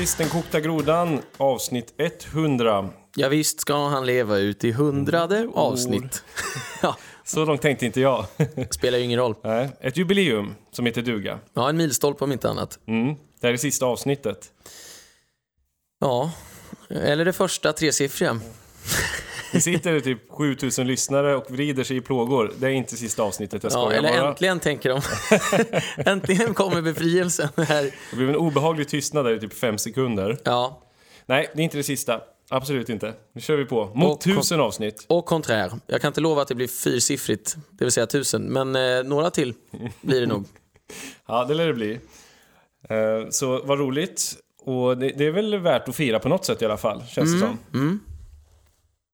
Grattis den kokta grodan, avsnitt 100. Ja, visst ska han leva ut i hundrade avsnitt. ja, Så långt tänkte inte jag. spelar ju ingen roll. Nej, Ett jubileum som heter duga. Ja, en milstolpe om inte annat. Mm. Det här är det sista avsnittet. Ja, eller det första tresiffriga. Det sitter typ 7000 lyssnare och vrider sig i plågor. Det är inte sista avsnittet, jag Ja, eller bara. äntligen tänker de. äntligen kommer befrielsen här. Det blev en obehaglig tystnad där i typ fem sekunder. Ja, Nej, det är inte det sista. Absolut inte. Nu kör vi på. Mot Och- tusen avsnitt. och konträr. Jag kan inte lova att det blir fyrsiffrigt, det vill säga tusen, men eh, några till blir det nog. Ja, det lär det bli. Eh, Så vad roligt. Och det, det är väl värt att fira på något sätt i alla fall, känns det som.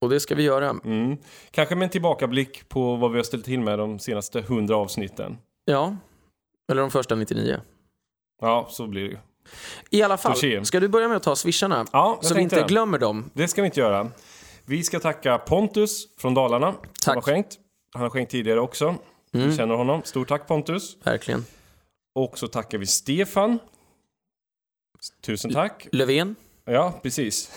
Och det ska vi göra. Mm. Kanske med en tillbakablick på vad vi har ställt till med de senaste 100 avsnitten. Ja, eller de första 99. Ja, så blir det ju. I alla fall, Touché. ska du börja med att ta swisharna? Ja, så vi inte det. glömmer dem. Det ska vi inte göra. Vi ska tacka Pontus från Dalarna som Tack. har skänkt. Han har skänkt tidigare också. Vi känner honom. Stort tack Pontus. Verkligen. Och så tackar vi Stefan. Tusen tack. Löfven? Ja, precis.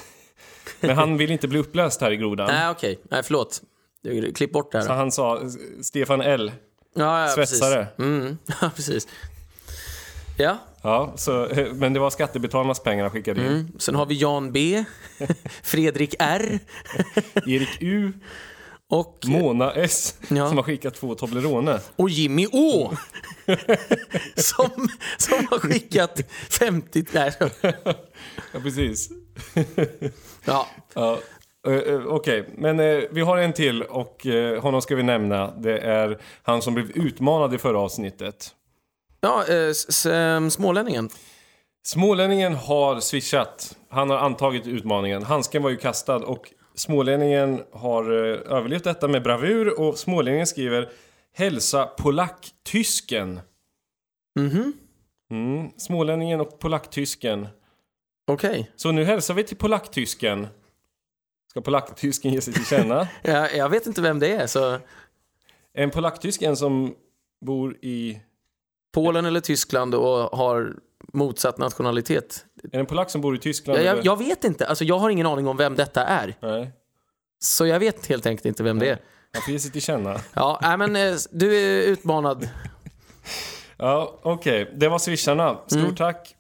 Men han vill inte bli uppläst här i grodan. Nej, okej. Nej, förlåt. Klipp bort det här. Så han sa Stefan L. Ja, ja, Svetsare. Precis. Mm. Ja, precis. Ja, Ja, så, men det var skattebetalarnas pengar han skickade in. mm. sen har vi Jan B, Fredrik R Erik U, och, Mona S Ja. som har skickat två Toblerone. och Jimmy Å som, som har skickat 50... Nej, Ja, precis. ja. Ja, eh, Okej, men eh, vi har en till och honom ska vi nämna. Det är han som blev utmanad i förra avsnittet. ja smålänningen. Smålänningen har swishat. Han har antagit utmaningen. Handsken var ju kastad och smålänningen har överlevt detta med bravur och smålänningen skriver Hälsa polacktysken. Mhm. Mm, smålänningen och polacktysken. Okej. Så nu hälsar vi till polacktysken. Ska polacktysken ge sig till känna? Ja, jag vet inte vem det är, så En polacktysk, en som bor i... Polen eller Tyskland och har motsatt nationalitet. Är det en polack som bor i Tyskland? Jag, jag, jag vet inte, alltså jag har ingen aning om vem detta är. Nej, Så jag vet helt enkelt inte vem det är. han får ge sig till känna. Ja, nej, men eh, du är utmanad. Ja, okej. Det var swisharna. Stort Mm. tack.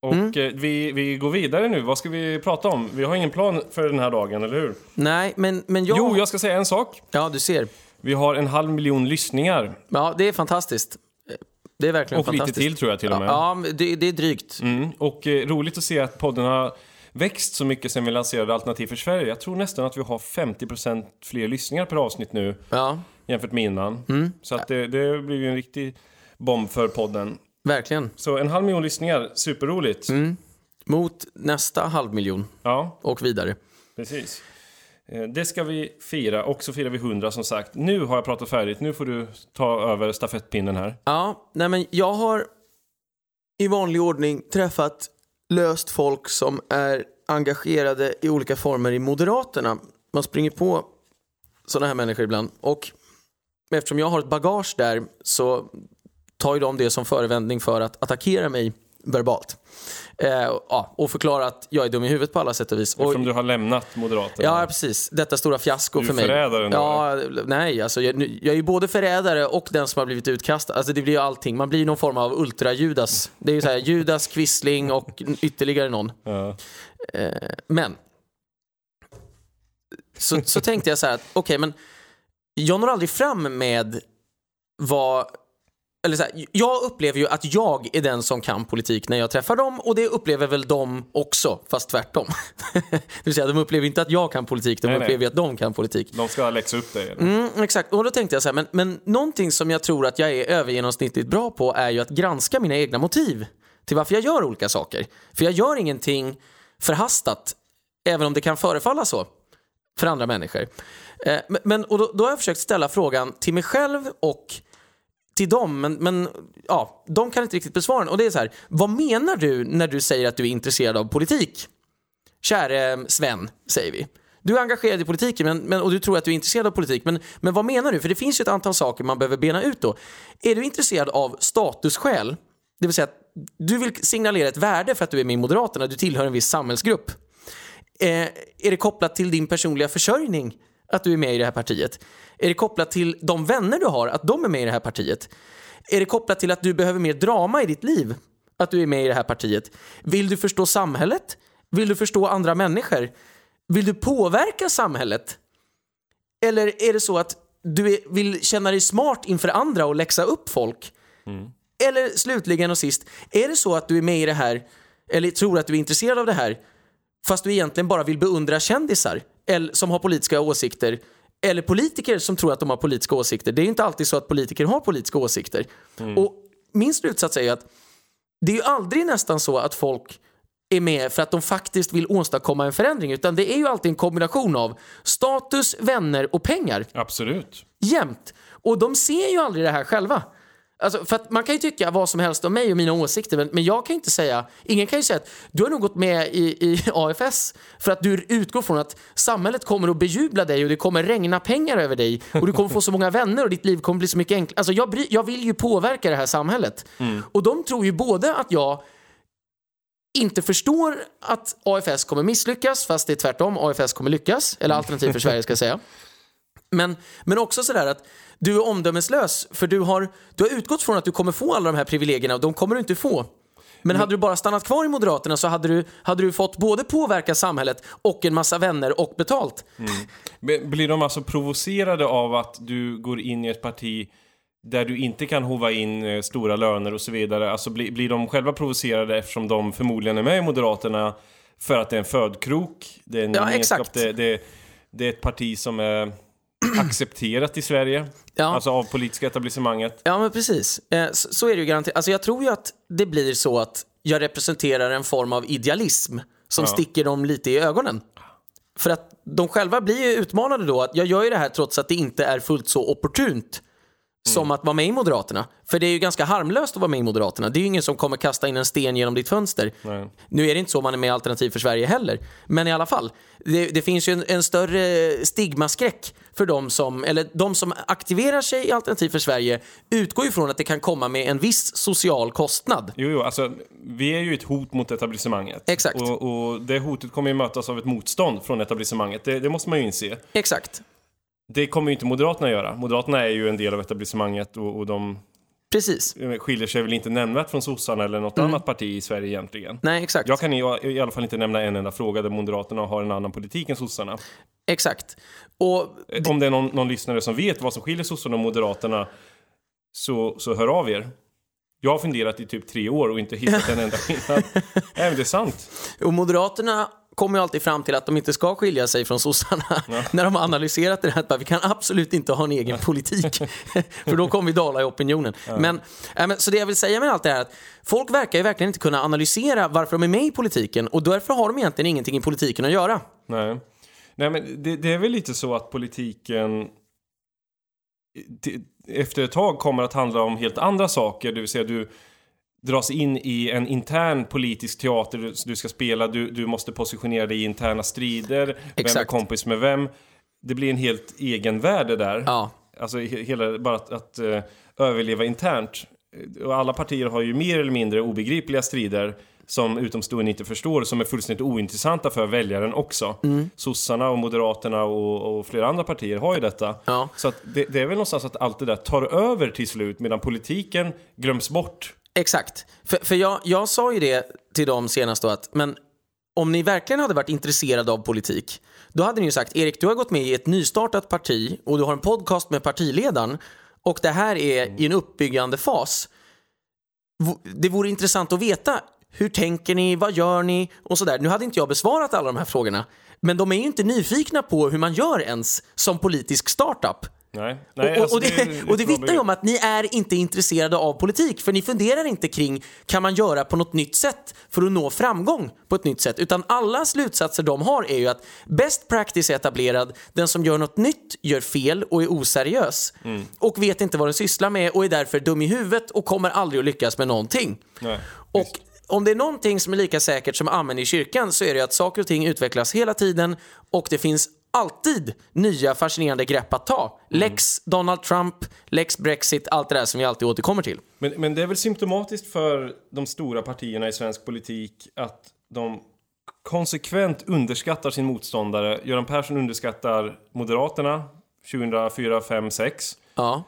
Och eh, vi, vi går vidare nu. Vad ska vi prata om? Vi har ingen plan för den här dagen, eller hur? Nej, men, men jag... Jo, jag ska säga en sak. Ja, du ser. Vi har en halv miljon lyssningar. Ja, det är fantastiskt. Det är verkligen Och lite fantastiskt. till tror jag till och med. Ja, men det, det är drygt. Mm. Och eh, roligt att se att podden har växt så mycket sen vi lanserade Alternativ för Sverige. Jag tror nästan att vi har 50% fler lyssningar per avsnitt nu Ja, jämfört med innan. Mm. Så att det, det blir ju en riktig bomb för podden. Verkligen. Så en halv miljon lyssningar, superroligt. Mm. Mot nästa halvmiljon Ja, och vidare. precis. Eh, Det ska vi fira och så firar vi 100 som sagt. Nu har jag pratat färdigt, nu får du ta över stafettpinnen här. Ja, nej men jag har i vanlig ordning träffat löst folk som är engagerade i olika former i Moderaterna. Man springer på sådana här människor ibland. Och eftersom jag har ett bagage där så tar ju de det som förevändning för att attackera mig verbalt. Eh, och förklara att jag är dum i huvudet på alla sätt och vis. Och, Eftersom du har lämnat Moderaterna. Ja, precis. Detta stora fiasko Du är för mig. förrädaren då, Ja, nej, alltså jag, jag är ju både förrädare och den som har blivit utkastad. Alltså det blir ju allting. Man blir någon form av ultra-Judas. Det är ju så här, Judas, Quisling och ytterligare någon. Ja. Eh, men. Så, så tänkte jag så här att, okej, men jag når aldrig fram med vad eller så här, jag upplever ju att jag är den som kan politik när jag träffar dem och det upplever väl de också, fast tvärtom. det vill säga, de upplever inte att jag kan politik, de Nej, nej. upplever ju att de kan politik. De ska läxa upp dig. Mm, exakt, och då tänkte jag så här, men, men någonting som jag tror att jag är övergenomsnittligt bra på är ju att granska mina egna motiv till varför jag gör olika saker. För jag gör ingenting förhastat, även om det kan förefalla så för andra människor. Eh, men- men, och då, då har jag försökt ställa frågan till mig själv och till dem, men, men ja, de kan inte riktigt besvara den. Och det är så här, vad menar du när du säger att du är intresserad av politik? Käre ehm, Sven, säger vi. Du är engagerad i politiken men, men, och du tror att du är intresserad av politik. Men, men vad menar du? För det finns ju ett antal saker man behöver bena ut då. Är du intresserad av statusskäl? Det vill säga att du vill signalera ett värde för att du är med i Moderaterna, du tillhör en viss samhällsgrupp. Eh, är det kopplat till din personliga försörjning att du är med i det här partiet? Är det kopplat till de vänner du har, att de är med i det här partiet? Är det kopplat till att du behöver mer drama i ditt liv? Att du är med i det här partiet? Vill du förstå samhället? Vill du förstå andra människor? Vill du påverka samhället? Eller är det så att du är, vill känna dig smart inför andra och läxa upp folk? Eller slutligen och sist, är det så att du är med i det här, eller tror att du är intresserad av det här, fast du egentligen bara vill beundra kändisar eller, som har politiska åsikter, eller politiker som tror att de har politiska åsikter. Det är inte alltid så att politiker har politiska åsikter. Och min slutsats är ju att det är ju aldrig nästan så att folk är med för att de faktiskt vill åstadkomma en förändring, utan det är ju alltid en kombination av status, vänner och pengar Absolut. jämt. Och de ser ju aldrig det här själva. Alltså, för man kan ju tycka vad som helst om mig och mina åsikter, men, men jag kan ju inte säga, ingen kan ju säga att du har nog gått med i, i AFS för att du utgår från att samhället kommer att bejubla dig och det kommer regna pengar över dig och du kommer få så många vänner och ditt liv kommer bli så mycket enklare. Alltså jag, bry, jag vill ju påverka det här samhället. Och de tror ju både att jag inte förstår att AFS kommer misslyckas, fast det är tvärtom, AFS kommer lyckas, eller Alternativ för Sverige ska jag säga. Men, men också sådär att du är omdömeslös för du har, du har utgått från att du kommer få alla de här privilegierna och de kommer du inte få. Men hade du bara stannat kvar i Moderaterna så hade du, hade du fått både påverka samhället och en massa vänner och betalt. Men Blir de alltså provocerade av att du går in i ett parti där du inte kan hova in eh, stora löner och så vidare? Alltså blir, blir de själva provocerade eftersom de förmodligen är med i Moderaterna för att det är en födkrok? Det är en Ja, exakt. Det, det, det är ett parti som är accepterat i Sverige. Ja. Alltså av politiska etablissemanget. Ja, men precis. Eh, så, är det ju garanterat. Alltså, jag tror ju att det blir så att jag representerar en form av idealism som sticker dem lite i ögonen. För att de själva blir ju utmanade då att jag gör ju det här trots att det inte är fullt så opportunt som att vara med i Moderaterna. För det är ju ganska harmlöst att vara med i Moderaterna. Det är ju ingen som kommer kasta in en sten genom ditt fönster. Nej. Nu är det inte så man är med i Alternativ för Sverige heller. Men i alla fall, det, det finns ju en, en större stigmaskräck för de som, eller de som aktiverar sig i Alternativ för Sverige utgår ju från att det kan komma med en viss social kostnad. Jo, jo, alltså vi är ju ett hot mot etablissemanget. Exakt. Och, och det hotet kommer ju mötas av ett motstånd från etablissemanget. Det, det måste man ju inse. Exakt. Det kommer ju inte Moderaterna göra. Moderaterna är ju en del av etablissemanget och, och de Precis. skiljer sig väl inte nämnvärt från sossarna eller något annat parti i Sverige egentligen. Mm. Nej, exakt. Jag kan i, i alla fall inte nämna en enda fråga där Moderaterna har en annan politik än sossarna. Exakt. Och Om det är någon, någon lyssnare som vet vad som skiljer sossarna och Moderaterna så, så hör av er. Jag har funderat i typ tre år och inte hittat en enda skillnad. Nej, det är sant. Och Moderaterna kommer ju alltid fram till att de inte ska skilja sig från sossarna när de har analyserat det här. att Vi kan absolut inte ha en egen politik, för då kommer vi dala i opinionen. Men, äh, men, så det jag vill säga med allt det här är att folk verkar ju verkligen inte kunna analysera varför de är med i politiken och därför har de egentligen ingenting i politiken att göra. Nej, Nej men det, det är väl lite så att politiken efter ett tag kommer att handla om helt andra saker. Det vill säga du dras in i en intern politisk teater du, ska spela. Du, du måste positionera dig i interna strider. Vem är Exakt. kompis med vem? Det blir en helt egen värld det där. Ja. Alltså he- hela, bara att, att eh, överleva internt. Och alla partier har ju mer eller mindre obegripliga strider som utomstående inte förstår, som är fullständigt ointressanta för väljaren också. Mm. Sossarna och Moderaterna och, och flera andra partier har ju detta. Ja. Så det, det är väl någonstans att allt det där tar över till slut, medan politiken glöms bort. Exakt. För, för jag, jag sa ju det till dem senast då att men om ni verkligen hade varit intresserade av politik då hade ni ju sagt Erik, du har gått med i ett nystartat parti och du har en podcast med partiledaren och det här är i en uppbyggande fas. Det vore intressant att veta hur tänker ni, vad gör ni och sådär. Nu hade inte jag besvarat alla de här frågorna men de är ju inte nyfikna på hur man gör ens som politisk startup. Nej, Nej och, alltså och, det, är- och det är bra vittnar ju om att ni är inte intresserade av politik för ni funderar inte kring kan man göra på något nytt sätt för att nå framgång på ett nytt sätt utan alla slutsatser de har är ju att best practice är etablerad, den som gör något nytt gör fel och är oseriös Mm. och vet inte vad den sysslar med och är därför dum i huvudet och kommer aldrig att lyckas med någonting. Nej, Och om det är någonting som är lika säkert som amen i kyrkan så är det att saker och ting utvecklas hela tiden och det finns alltid nya fascinerande grepp att ta. Lex Donald Trump, lex Brexit, allt det där som vi alltid återkommer till. Men, men det är väl symptomatiskt för de stora partierna i svensk politik att de konsekvent underskattar sin motståndare. Göran Persson underskattar Moderaterna 2004, 5, 6. Ja.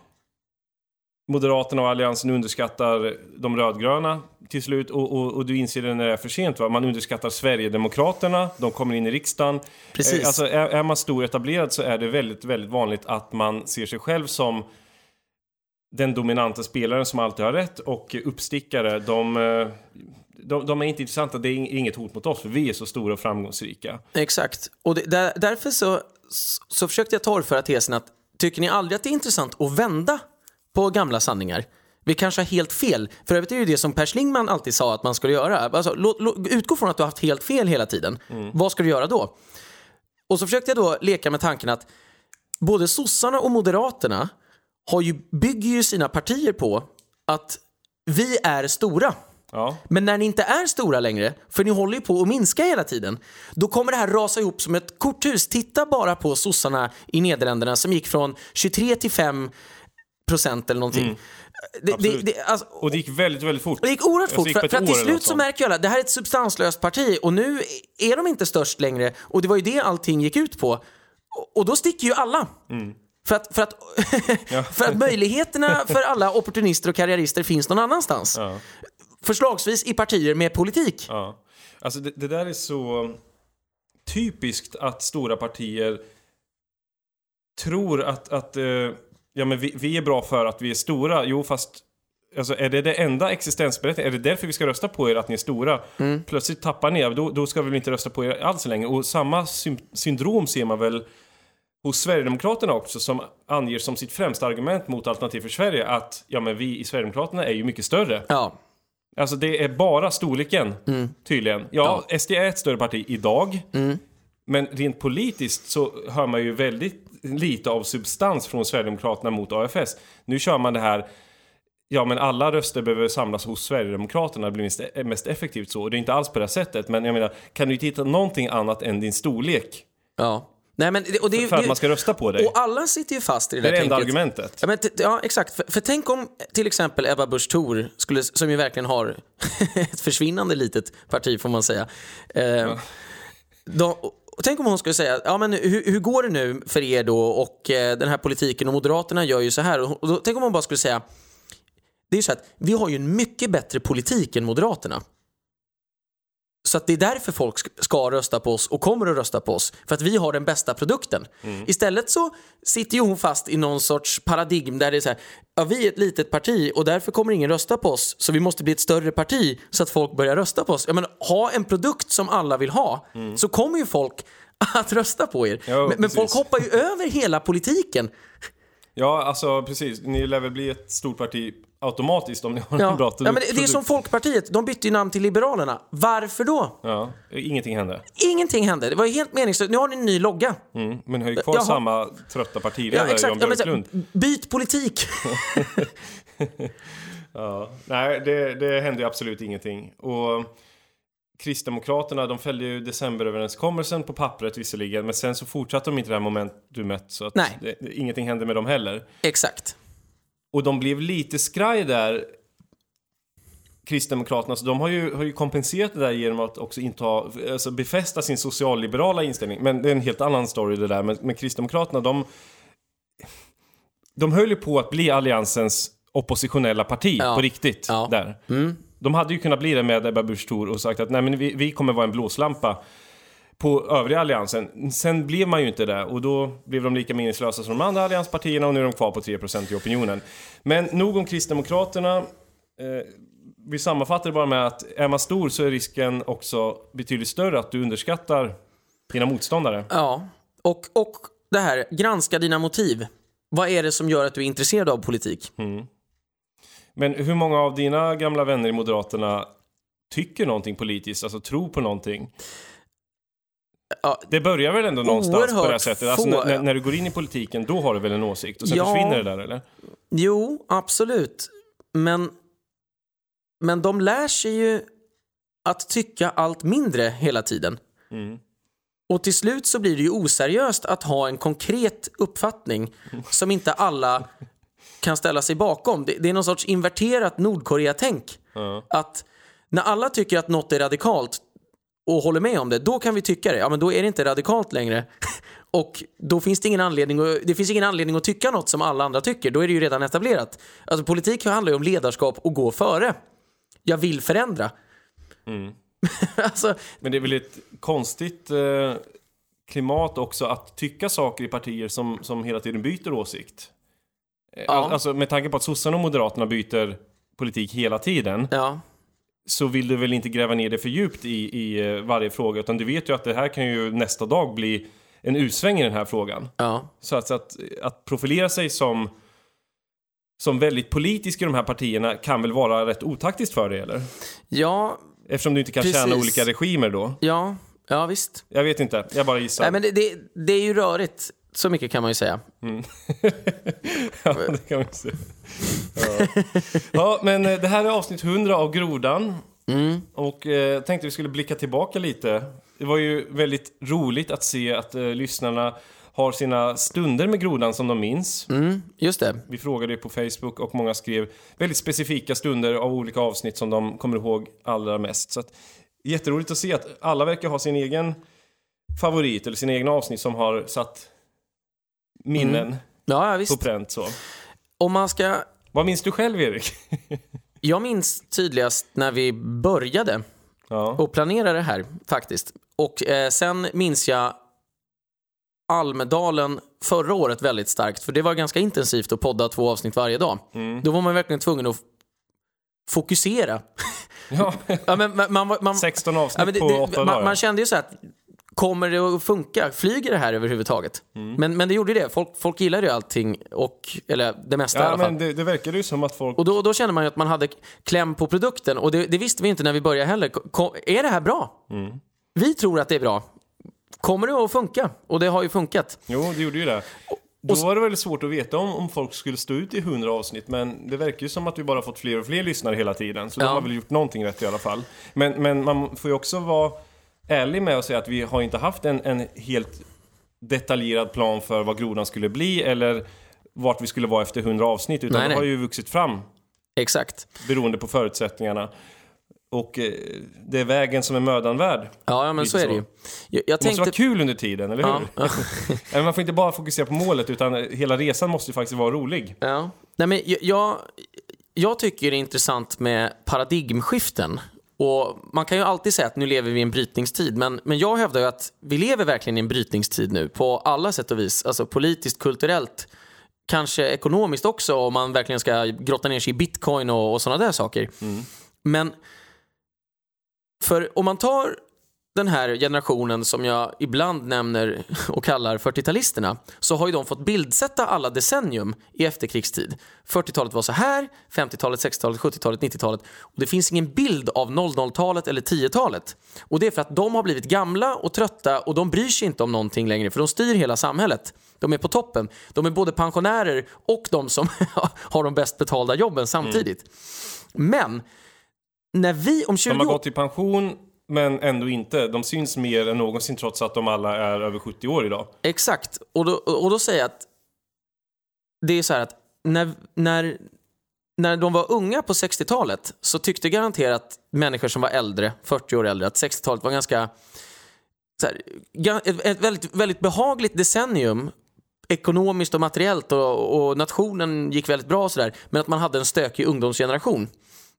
Moderaterna och Alliansen underskattar de rödgröna till slut och, och, och du inser det när det är för sent va? Man underskattar Sverigedemokraterna, de kommer in i riksdagen. Precis. Eh, alltså är, är man stor etablerad så är det väldigt, väldigt vanligt att man ser sig själv som den dominanta spelaren som alltid har rätt och uppstickare, de, eh, de, de är inte intressanta, det är inget hot mot oss för vi är så stora och framgångsrika. Exakt. Och det, där, därför så, så försökte jag torgföra tesen att tycker ni aldrig att det är intressant att vända på gamla sanningar? Vi kanske har helt fel. För övrigt är det ju det som Per Schlingman alltid sa att man skulle göra. Alltså, låt, låt, utgå från att du har haft helt fel hela tiden. Vad ska du göra då? Och så försökte jag då leka med tanken att både sossarna och moderaterna har ju, bygger ju sina partier på att vi är stora. Ja. Men när ni inte är stora längre, för ni håller ju på att minska hela tiden, då kommer det här rasa ihop som ett korthus. Titta bara på sossarna i Nederländerna som gick från 23 till 5 procent eller någonting. Det, det, Absolut. det, alltså, Och det gick väldigt, väldigt fort. det gick oerhört fort, det gick för, för att till slut så märker alla det här är ett substanslöst parti och nu är de inte störst längre och det var ju det allting gick ut på. Och, och då sticker ju alla. Mm. För att, för, att, för att möjligheterna för alla opportunister och karriärister finns någon annanstans. Ja. Förslagsvis i partier med politik. Ja. Alltså det, det där är så typiskt att stora partier tror att, att eh, ja, men vi, vi är bra för att vi är stora. Jo, fast Alltså är det det enda existensberättigade? Är det därför vi ska rösta på er att ni är stora? Plötsligt tappar ni, då, då ska vi väl inte rösta på er alls längre. Och samma sym- syndrom ser man väl hos Sverigedemokraterna också som anger som sitt främsta argument mot Alternativ för Sverige att ja men vi i Sverigedemokraterna är ju mycket större. Ja, Alltså det är bara storleken tydligen. Ja, SD är ett större parti idag. Men rent politiskt så hör man ju väldigt lite av substans från Sverigedemokraterna mot AFS. Nu kör man det här Ja men alla röster behöver samlas hos Sverigedemokraterna, det blir mest, effektivt så. Och det är inte alls på det här sättet. Men jag menar, kan du inte hitta någonting annat än din storlek? ja. Nej, men, det- och det, är- För att det- man ska rösta på dig? Och alla sitter ju fast i det Det är där det enda tänket. argumentet. Ja, men, ja exakt. För, för tänk om till exempel Ebba Busch Thor, skulle, som ju verkligen har ett försvinnande litet parti får man säga. Eh, då, och tänk om hon skulle säga, ja men hur, hur går det nu för er då och eh, den här politiken och Moderaterna gör ju så här. Och, och då, tänk om hon bara skulle säga, det är ju så att vi har ju en mycket bättre politik än Moderaterna. Så att det är därför folk sk- ska rösta på oss och kommer att rösta på oss. För att vi har den bästa produkten. Istället så sitter ju hon fast i någon sorts paradigm där det är så här, ja vi är ett litet parti och därför kommer ingen rösta på oss. Så vi måste bli ett större parti så att folk börjar rösta på oss. Jag menar, ha en produkt som alla vill ha så kommer ju folk att rösta på er. Ja, men, men folk hoppar ju över hela politiken. Ja, alltså precis. Ni lär väl bli ett stort parti automatiskt om ni har en Ja. bra Ja, men det, är som Folkpartiet, de bytte ju namn till Liberalerna. Varför då? Ja, ingenting hände. Ingenting hände. Det var ju helt meningslöst. Nu har ni en ny logga. Mm, men har ju kvar Jaha. samma trötta partiledare, Ja, exakt. Jan Ja, men, Björklund. byt politik. Ja, nej, det, det hände ju absolut ingenting. Och Kristdemokraterna, de fällde ju decemberöverenskommelsen på pappret visserligen, men sen så fortsatte de inte det här momentumet, så att det, ingenting hände med dem heller. Exakt. Och de blev lite skraj där, Kristdemokraterna, så de har ju, har ju kompenserat det där genom att också inta, alltså befästa sin socialliberala inställning. Men det är en helt annan story det där. Men, men Kristdemokraterna, de... De höll ju på att bli Alliansens oppositionella parti Ja. på riktigt. Ja. Där. De hade ju kunnat bli det med Ebba Busch och sagt att nej men vi, vi kommer vara en blåslampa på övriga alliansen. Sen blev man ju inte det och då blev de lika meningslösa som de andra allianspartierna och nu är de kvar på 3% i opinionen. Men nog om Kristdemokraterna. Eh, vi sammanfattar det bara med att är man stor så är risken också betydligt större att du underskattar dina motståndare. Ja. Och, och det här, granska dina motiv. Vad är det som gör att du är intresserad av politik? Men hur många av dina gamla vänner i Moderaterna tycker någonting politiskt, alltså tror på någonting? Ja, Det börjar väl ändå någonstans på det här sättet? Alltså, få, när, när du går in i politiken, då har du väl en åsikt? Och sen Ja. försvinner det där, eller? Jo, absolut. Men, men de lär sig ju att tycka allt mindre hela tiden. Och till slut så blir det ju oseriöst att ha en konkret uppfattning som inte alla kan ställa sig bakom. Det, det är någon sorts inverterat Nordkorea-tänk. Att när alla tycker att något är radikalt och håller med om det, då kan vi tycka det. Ja, men då är det inte radikalt längre. Och då finns det ingen anledning att, det finns ingen anledning att tycka något som alla andra tycker. Då är det ju redan etablerat. Alltså politik handlar ju om ledarskap och gå före. Jag vill förändra. alltså, Men det är väl ett konstigt eh, klimat också att tycka saker i partier som, som hela tiden byter åsikt. Eh, Ja. al- Alltså med tanke på att sossarna och moderaterna byter politik hela tiden ja. Så vill du väl inte gräva ner det för djupt i, i eh, varje fråga utan du vet ju att det här kan ju nästa dag bli en utsväng i den här frågan. Ja. Så att, så att, att profilera sig som som väldigt politisk i de här partierna kan väl vara rätt otaktiskt för dig eller? Ja, Eftersom du inte kan Precis. tjäna olika regimer då. ja, ja visst. Jag vet inte, jag bara gissar. Nej, men det, det, det är ju rörigt. Så mycket kan man ju säga. Ja, det kan man ju säga. Ja. ja, men eh, det här är avsnitt 100 av Grodan. Och eh, tänkte vi skulle blicka tillbaka lite. Det var ju väldigt roligt att se att eh, lyssnarna har sina stunder med Grodan som de minns. Mm, just det. Vi frågade ju på Facebook och många skrev väldigt specifika stunder av olika avsnitt som de kommer ihåg allra mest. Så att, jätteroligt att se att alla verkar ha sin egen favorit eller sina egna avsnitt som har satt minnen Ja, ja på visst. pränt så. Om man ska... Vad minns du själv Erik? Jag minns tydligast när vi började Ja. och planera det här faktiskt. Och eh, sen minns jag Almedalen förra året väldigt starkt, för det var ganska intensivt att podda två avsnitt varje dag. Mm. Då var man verkligen tvungen att fokusera. ja. Ja, men, man, man, man, 16 ja, avsnitt men det, på det, 8 dagar. man, man kände ju så här att Kommer det att funka? Flyger det här överhuvudtaget? Mm. Men, men det gjorde ju det. Folk, folk gillade ju allting, och, eller det mesta i ja, alla fall. men det, det verkade ju som att folk... Och då, då kände man ju att man hade kläm på produkten och det, det visste vi inte när vi började heller. Ko- är det här bra? Mm. Vi tror att det är bra. Kommer det att funka? Och det har ju funkat. Jo, det gjorde ju det. Då var det väldigt svårt att veta om, om folk skulle stå ut i 100 avsnitt, men det verkar ju som att vi bara fått fler och fler lyssnare hela tiden. Så Ja. de har väl gjort någonting rätt i alla fall. Men, men man får ju också vara ärlig med att säga att vi har inte haft en, en helt detaljerad plan för vad grodan skulle bli eller vart vi skulle vara efter 100 avsnitt, utan Nej, det har ju vuxit fram Exakt. beroende på förutsättningarna. Och eh, det är vägen som är mödan värd. Ja, ja men Lite så är det så. ju. Jag, jag Det måste vara tänkte... kul under tiden, eller hur? Ja, man får inte bara fokusera på målet, utan hela resan måste ju faktiskt vara rolig. Ja. Nej, men jag, jag, jag tycker det är intressant med paradigmskiften. Och Man kan ju alltid säga att nu lever vi i en brytningstid, men, men jag hävdar ju att vi lever verkligen i en brytningstid nu på alla sätt och vis. Alltså politiskt, kulturellt, kanske ekonomiskt också om man verkligen ska grotta ner sig i bitcoin och, och sådana där saker. Men för om man tar den här generationen som jag ibland nämner och kallar 40-talisterna så har ju de fått bildsätta alla decennium i efterkrigstid. 40-talet var så här, 50-talet, 60-talet, 70-talet, 90-talet och det finns ingen bild av 00-talet eller 10-talet. Och det är för att de har blivit gamla och trötta och de bryr sig inte om någonting längre för de styr hela samhället. De är på toppen. De är både pensionärer och de som har de bäst betalda jobben samtidigt. Men när vi om 20 De har år... gått i pension, men ändå inte. De syns mer än någonsin trots att de alla är över 70 år idag. Exakt. Och då, och då säger jag att det är så här att när, när, när de var unga på 60-talet så tyckte garanterat människor som var äldre, 40 år äldre, att 60-talet var ganska så här, ett, ett väldigt, väldigt behagligt decennium ekonomiskt och materiellt och, och nationen gick väldigt bra och sådär. Men att man hade en stökig ungdomsgeneration.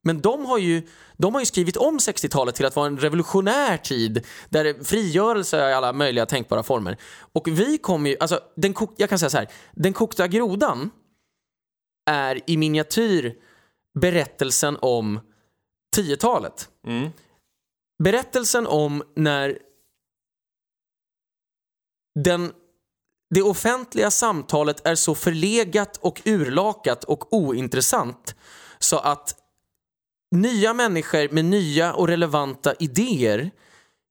Men de har ju, de har ju skrivit om 60-talet till att vara en revolutionär tid där frigörelse i alla möjliga tänkbara former. Och vi kommer ju, alltså, den kok, jag kan säga så här, den kokta grodan är i miniatyr berättelsen om 10-talet. Mm. Berättelsen om när den, det offentliga samtalet är så förlegat och urlakat och ointressant så att nya människor med nya och relevanta idéer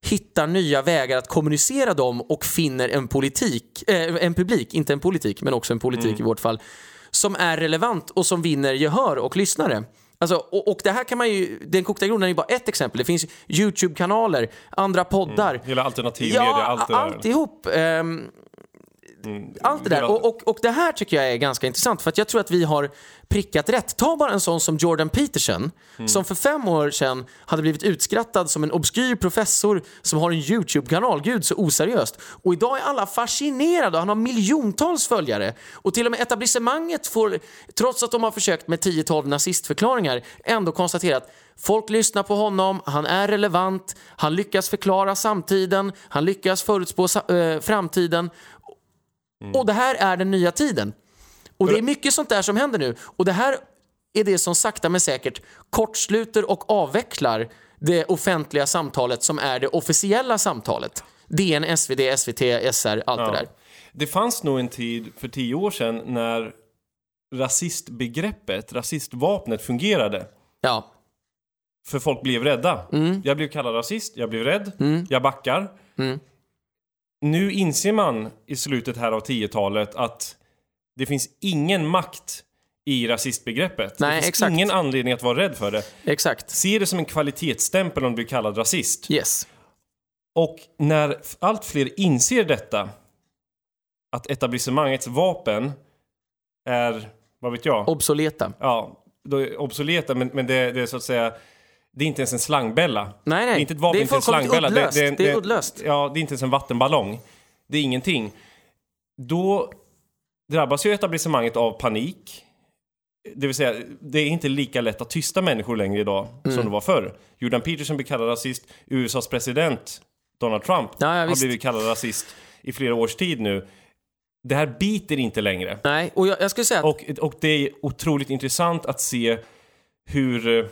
hittar nya vägar att kommunicera dem och finner en politik, eh, en publik, inte en politik men också en politik i vårt fall, som är relevant och som vinner gehör och lyssnare. Alltså, och, och det här kan man ju, den kokta grodan är bara ett exempel. Det finns YouTube-kanaler, andra poddar. Hela alternativ Ja, allt det där. alltihop. Ehm, allt det där. Och, och, och det här tycker jag är ganska intressant för att jag tror att vi har prickat rätt. Ta bara en sån som Jordan Peterson som för fem år sedan hade blivit utskrattad som en obskyr professor som har en YouTube-kanal. Gud så oseriöst. Och idag är alla fascinerade och han har miljontals följare. Och till och med etablissemanget får, trots att de har försökt med 10-12 nazistförklaringar, ändå konstatera att Folk lyssnar på honom, han är relevant, han lyckas förklara samtiden, han lyckas förutspå sa- framtiden. Och det här är den nya tiden. Och det är mycket sånt där som händer nu. Och det här är det som sakta men säkert kortsluter och avvecklar det offentliga samtalet som är det officiella samtalet. DN, SvD, SVT, SR, allt det där. Det fanns nog en tid för tio år sedan när rasistbegreppet, rasistvapnet fungerade. Ja, För folk blev rädda. Mm. Jag blev kallad rasist, jag blev rädd, jag backar. Mm. Nu inser man i slutet här av 10-talet att det finns ingen makt i rasistbegreppet. Nej, det finns exakt. ingen anledning att vara rädd för det. exakt. Se det som en kvalitetsstämpel om du blir kallad rasist. Yes. Och när allt fler inser detta, att etablissemangets vapen är, vad vet jag, Obsoleta. ja, då är obsoleta, men, men det, det är så att säga, det är inte ens en slangbella. Nej, nej. Det är inte ett vapen, Det är inte en slangbella. uddlöst. en- Det är uddlöst. Ja, det är inte ens en vattenballong. Det är ingenting. Då drabbas ju etablissemanget av panik. Det vill säga, det är inte lika lätt att tysta människor längre idag Mm. som det var förr. Jordan Peterson blir kallad rasist. USAs president Donald Trump Ja, ja, har blivit kallad rasist i flera års tid nu. Det här biter inte längre. Nej, och jag, jag skulle säga att Och, och det är otroligt intressant att se hur, eh,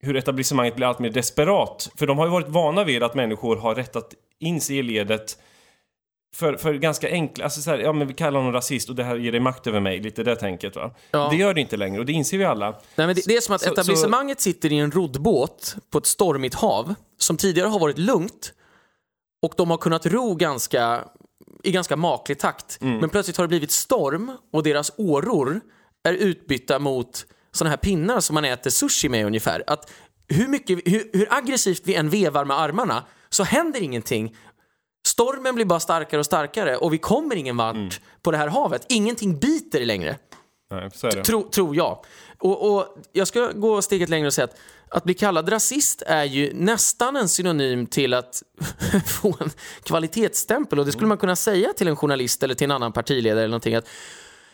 hur etablissemanget blir allt mer desperat. För de har ju varit vana vid att människor har rättat in sig i ledet för, för ganska enkla, alltså så här, ja men vi kallar honom rasist och det här ger dig makt över mig, lite det tänket va. Ja. Det gör det inte längre och det inser vi alla. Nej, men det, det är som att Så- etablissemanget sitter i en roddbåt på ett stormigt hav som tidigare har varit lugnt och de har kunnat ro ganska, i ganska maklig takt. Mm. Men plötsligt har det blivit storm och deras åror är utbytta mot såna här pinnar som man äter sushi med ungefär. Att hur, mycket, hur, hur aggressivt vi än vevar med armarna så händer ingenting. Stormen blir bara starkare och starkare och vi kommer ingen vart Mm. på det här havet. Ingenting biter längre. Nej. Tro, tror jag. Och, och jag ska gå steget längre och säga att att bli kallad rasist är ju nästan en synonym till att få en kvalitetsstämpel. Och det skulle man kunna säga till en journalist eller till en annan partiledare eller någonting. Att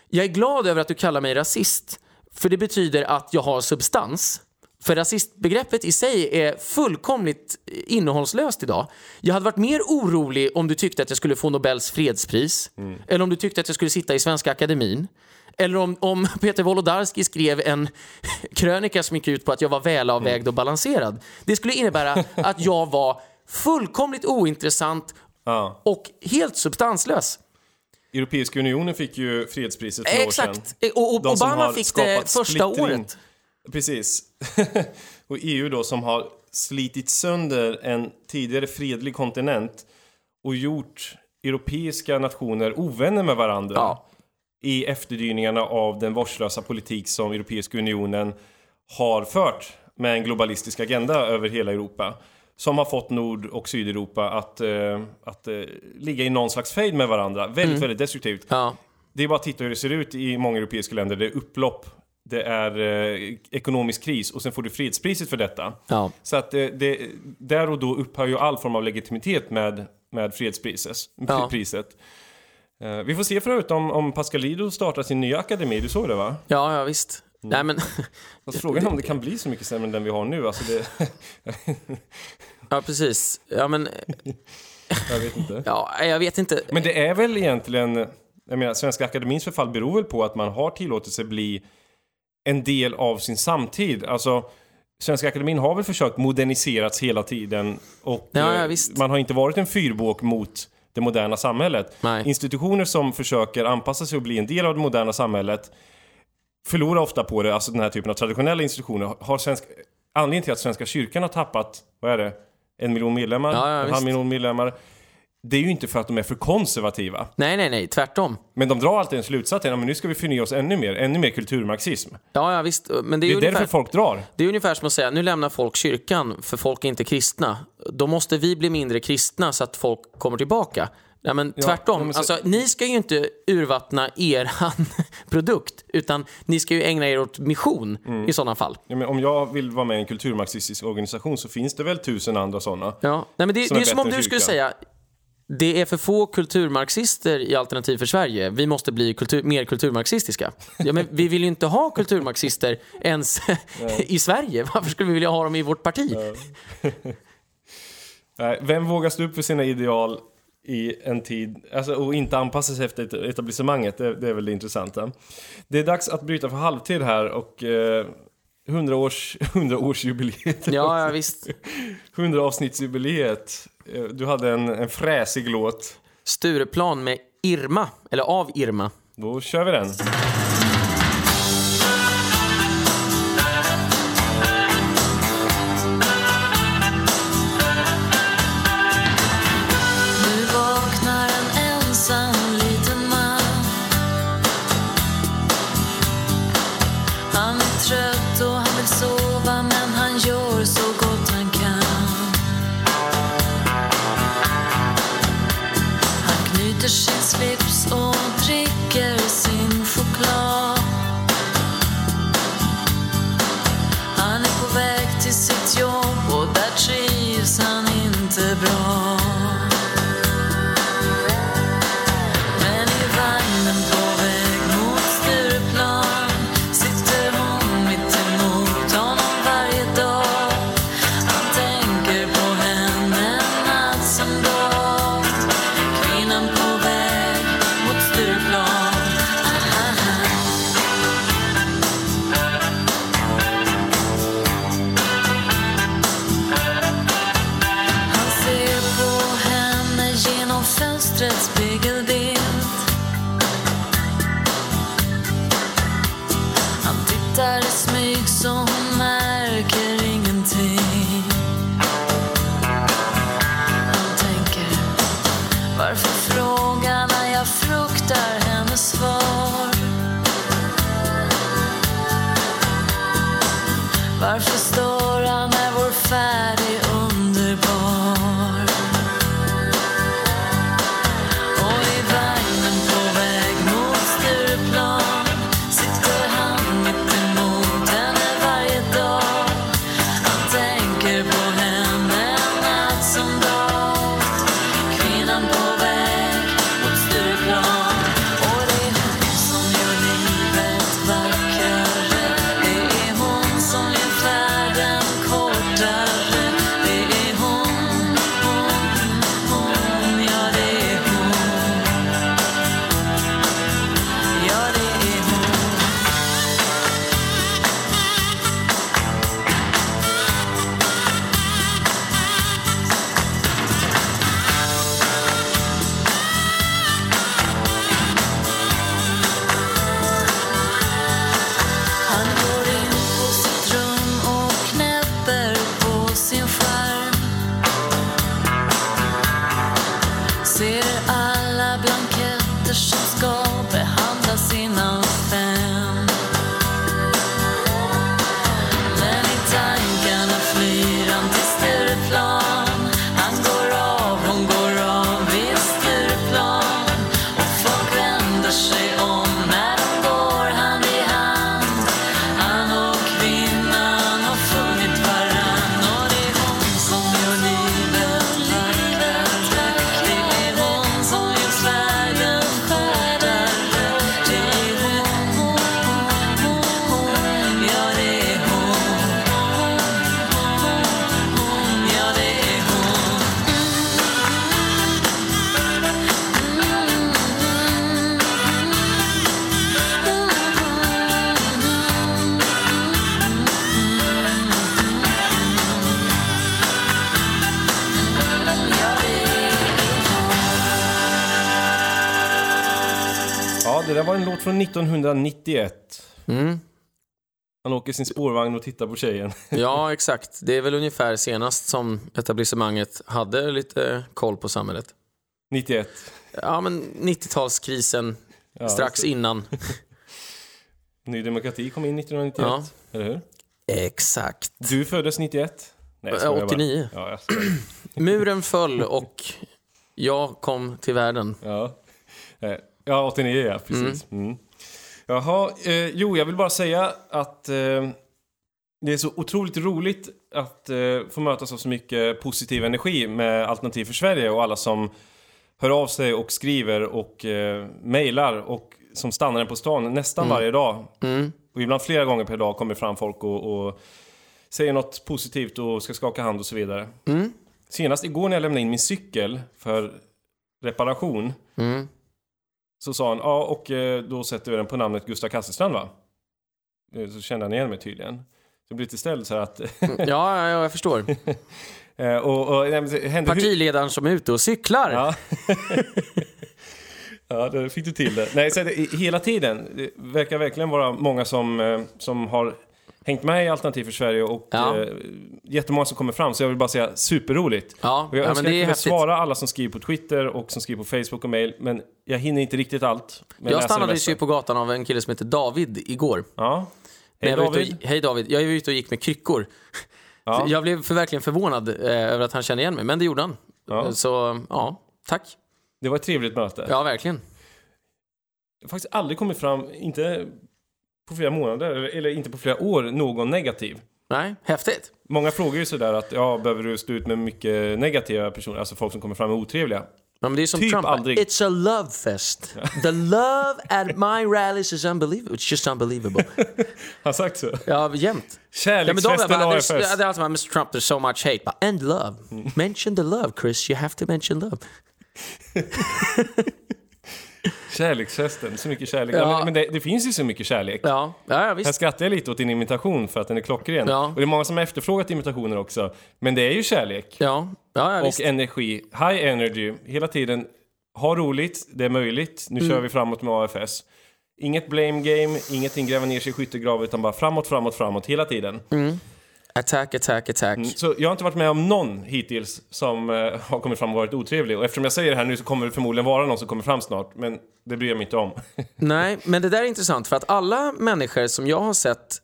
jag är glad över att du kallar mig rasist. För det betyder att jag har substans. För rasistbegreppet i sig är fullkomligt innehållslöst idag. Jag hade varit mer orolig om du tyckte att jag skulle få Nobels fredspris. Eller om du tyckte att jag skulle sitta i Svenska Akademin. Eller om, om Peter Wolodarski skrev en krönika som gick ut på att jag var välavvägd och balanserad. Det skulle innebära att jag var fullkomligt ointressant och helt substanslös. Europeiska unionen fick ju fredspriset för några år sedan. Exakt. Och, och Obama fick det skapat första splittring. året. Precis. och EU då som har slitit sönder en tidigare fredlig kontinent och gjort europeiska nationer ovänner med varandra Ja. i efterdyningarna av den vårdslösa politik som Europeiska unionen har fört med en globalistisk agenda över hela Europa. Som har fått Nord och Sydeuropa att, eh, att eh, ligga i någon slags fejd med varandra. Väldigt, väldigt destruktivt. Ja. Det är bara att titta hur det ser ut i många europeiska länder. Det är upplopp, det är eh, ekonomisk kris och sen får du fredspriset för detta. Ja. Så att det, det, där och då upphör ju all form av legitimitet med, med fredspriset. Ja. priset. Eh, vi får se förut om, om Pascalido startar sin nya akademi. Du såg det va? Ja, ja visst. Nej, men, Fast frågan är om det kan bli så mycket sämre än den vi har nu. Alltså det, ja, precis. Ja, men, jag vet inte. ja, jag vet inte. Men det är väl egentligen, jag menar Svenska Akademins förfall beror väl på att man har tillåtit sig bli en del av sin samtid. Alltså Svenska Akademin har väl försökt moderniseras hela tiden och Ja, ja, eh, visst. man har inte varit en fyrbåk mot det moderna samhället. Nej. Institutioner som försöker anpassa sig och bli en del av det moderna samhället förlorar ofta på det, alltså den här typen av traditionella institutioner. Har svensk, anledningen till att Svenska kyrkan har tappat, vad är det, en miljon medlemmar? Ja, ja, en halv miljon medlemmar. det är ju inte för att de är för konservativa. Nej, nej, nej, tvärtom. Men de drar alltid en slutsats, men nu ska vi förnya oss ännu mer, ännu mer kulturmarxism. Ja, ja visst. Men det är, Det är ungefär, därför folk drar. det är ungefär som att säga, nu lämnar folk kyrkan för folk är inte kristna. Då måste vi bli mindre kristna så att folk kommer tillbaka. Ja, men tvärtom. ja, men så- Alltså, ni ska ju inte urvattna eran produkt, utan ni ska ju ägna er åt mission Mm. i sådana fall. Ja, men om jag vill vara med i en kulturmarxistisk organisation så finns det väl tusen andra sådana. Ja. Nej, men det, Som det är är som om du skulle säga det är för få kulturmarxister i Alternativ för Sverige. Vi måste bli kultur, mer kulturmarxistiska. Ja, men vi vill ju inte ha kulturmarxister ens i Sverige. Varför skulle vi vilja ha dem i vårt parti? Nej, Vem vågar stå upp för sina ideal i en tid, alltså, och inte anpassa sig efter et- etablissemanget? Det, det är väl det intressanta. Det är dags att bryta för halvtid här och eh, 100 års, 100 årsjubileet. Ja, ja visst. 100 avsnittsjubileet. Eh, Du hade en, en fräsig låt. Stureplan med Irma, eller av Irma. Då kör vi den. Det där var en låt från 1991. Han åker sin spårvagn och tittar på tjejen. Ja, exakt. Det är väl ungefär senast som etablissemanget hade lite koll på samhället. 91. Ja, men 90-talskrisen Ja, strax innan. Ny Demokrati kom in 1991. Ja. Eller hur? Exakt. Du föddes 91? Nej, jag Eh, skojar bara. 89. Ja, jag skojar. Muren föll och jag kom till världen. Ja, Eh, ja 89 ja, precis. Mm. Jaha, eh, jo jag vill bara säga att eh, det är så otroligt roligt att eh, få mötas av så mycket positiv energi med Alternativ för Sverige och alla som hör av sig och skriver och eh, mejlar och som stannar på stan nästan varje dag. Mm. Och ibland flera gånger per dag kommer fram folk och, och säger något positivt och ska skaka hand och så vidare. Mm. Senast igår när jag lämnade in min cykel för reparation Mm. Så sa han, ja och eh, då sätter vi den på namnet Gustav Kasselstrand va? Eh, Så kände han igen mig tydligen. Så jag blev lite ställd så här att... Ja, ja, ja, jag förstår. eh, och, och, hände Partiledaren som är ute och cyklar. Ja. ja, där fick du till det. Nej, så det, hela tiden. Det verkar verkligen vara många som, som har hängt med i Alternativ för Sverige och Ja. eh, jättemånga som kommer fram. Så jag vill bara säga superroligt. Ja, Och jag ja önskar att jag kunde svara alla som skriver på Twitter och som skriver på Facebook och mail. Men jag hinner inte riktigt allt. Jag stannades ju på gatan av en kille som heter David igår. Ja. Hej David. och, hej David, jag var ute och gick med kryckor. Ja. Jag blev för verkligen förvånad eh, över att han kände igen mig, men det gjorde han. Ja. Så ja, tack. Det var ett trevligt möte. Ja, verkligen. Jag har faktiskt aldrig kommit fram, inte på flera månader, eller, inte på flera år, någon negativ. Nej, häftigt. Många frågar ju sådär att, ja, behöver du stå ut med mycket negativa personer, alltså folk som kommer fram är otrevliga. Ja, men det är som Typ Trump. aldrig. It's a love fest. The love at my rallies is unbelievable. It's just unbelievable. Han sagt så? Ja, jämt. Ja, Kärleksfesten bara, AFS. det är alltid bara, Mr Trump, there's so much hate. Bara, and love. Mm. Mention the love, Chris. You have to mention love. Kärleksfesten, så mycket kärlek. Ja. Men, men det, det finns ju så mycket kärlek. Ja, ja, ja Här visst. skrattar jag lite åt din imitation för att den är klockren. Ja. Och det är många som har efterfrågat imitationer också. Men det är ju kärlek. Ja, ja, ja och visst. energi. High energy. Hela tiden. Ha roligt, det är möjligt. Nu Mm. kör vi framåt med AFS. Inget blame game, ingenting gräva ner sig i skyttegrav utan bara framåt, framåt, framåt hela tiden. Mm. Attack, attack, attack. Så jag har inte varit med om någon hittills som eh, har kommit fram och varit otrevlig. Och eftersom jag säger det här nu så kommer det förmodligen vara någon som kommer fram snart. Men det bryr jag mig inte om. Nej, men det där är intressant för att alla människor som jag har sett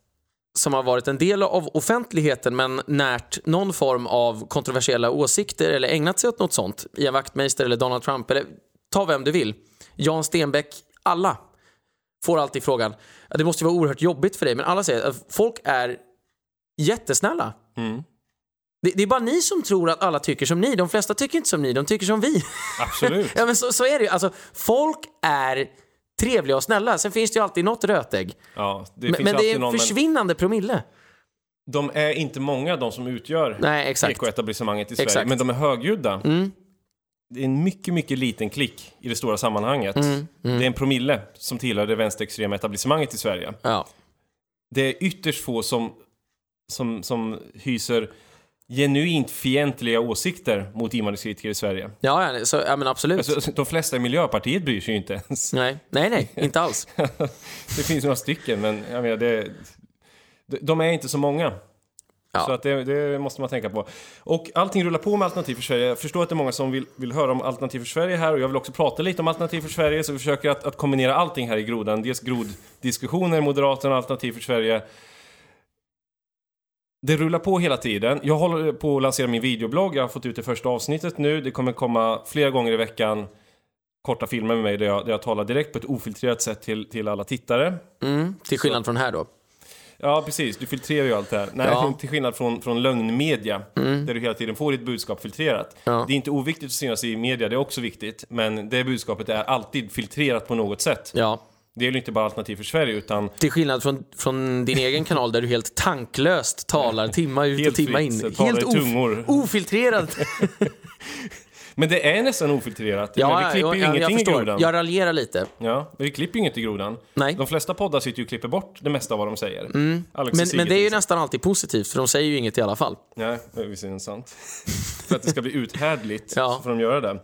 som har varit en del av offentligheten men närt någon form av kontroversiella åsikter eller ägnat sig åt något sånt, Ian Wachtmeister eller Donald Trump eller ta vem du vill, Jan Stenbeck, alla får alltid frågan, det måste ju vara oerhört jobbigt för dig, men alla säger att folk är jättesnälla. Mm. Det, det är bara ni som tror att alla tycker som ni. De flesta tycker inte som ni, de tycker som vi. Absolut. Ja men så, så är det ju. Alltså, folk är trevliga och snälla. Sen finns det ju alltid något rötägg. Ja, det Men, men det är en någon, men försvinnande promille. de är inte många de som utgör ekoetablissemanget i Sverige. Exakt. Men de är högljudda. Mm. Det är en mycket, mycket liten klick i det stora sammanhanget. Mm, Det är en promille som tillhör det vänsterextrema etablissemanget i Sverige. Ja. Det är ytterst få som, som, som hyser genuint fientliga åsikter mot invandringskritiker i Sverige. Ja, ja, så, ja men absolut. Alltså, de flesta i Miljöpartiet bryr sig ju inte ens. nej, nej, nej, inte alls. Det finns några stycken, men jag menar, det, de- de är inte så många. Ja. Så att det, det måste man tänka på. Och allting rullar på med Alternativ för Sverige. Jag förstår att det är många som vill, vill höra om Alternativ för Sverige här och jag vill också prata lite om Alternativ för Sverige så vi försöker att, att kombinera allting här i grodan. Dels groddiskussioner, Moderaterna, Alternativ för Sverige. Det rullar på hela tiden. Jag håller på att lansera min videoblogg. Jag har fått ut det första avsnittet nu. Det kommer komma flera gånger i veckan korta filmer med mig där jag, där jag talar direkt på ett ofiltrerat sätt till, till alla tittare. Mm, till skillnad från här då. Ja, precis. Du filtrerar ju allt det här. Nej, Ja. till skillnad från, från lögnmedia, där du hela tiden får ditt budskap filtrerat. Ja. Det är inte oviktigt att synas i media, det är också viktigt. Men det budskapet är alltid filtrerat på något sätt. Ja. Det är ju inte bara Alternativ för Sverige, utan Till skillnad från, från din egen kanal där du helt tanklöst talar timma ut och timma in. talar Helt of, ofiltrerat. Men det är nästan ofiltrerat. men vi klipper ju ja, ingenting jag i grodan. Jag raljerar lite. Ja, men vi klipper ju inget i grodan. Nej. De flesta poddar sitter ju och klipper bort det mesta av vad de säger. Mm. Men, men det är ju nästan alltid positivt, för de säger ju inget i alla fall. Nej, det är visserligen sant. För att det ska bli uthärdligt Ja. så får de göra det.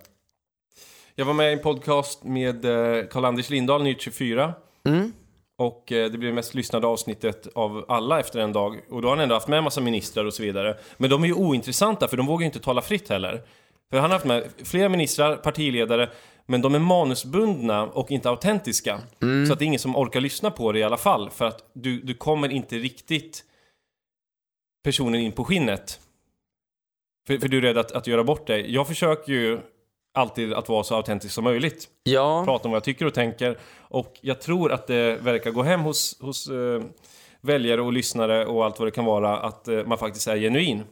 Jag var med i en podcast med eh, Karl-Anders Lindahl, Nytt 24. Mm. Och eh, det blev mest lyssnade avsnittet av alla efter en dag. Och då har han ändå haft med en massa ministrar och så vidare. Men de är ju ointressanta för de vågar ju inte tala fritt heller. För han har haft med flera ministrar, partiledare, men de är manusbundna och inte autentiska. Så att det är ingen som orkar lyssna på det i alla fall. För att du, du kommer inte riktigt personen in på skinnet. För, för du är rädd att, att göra bort dig. Jag försöker ju alltid att vara så autentisk som möjligt. Ja, Prata om vad jag tycker och tänker. Och jag tror att det verkar gå hem hos, hos eh, väljare och lyssnare och allt vad det kan vara att eh, man faktiskt är genuin.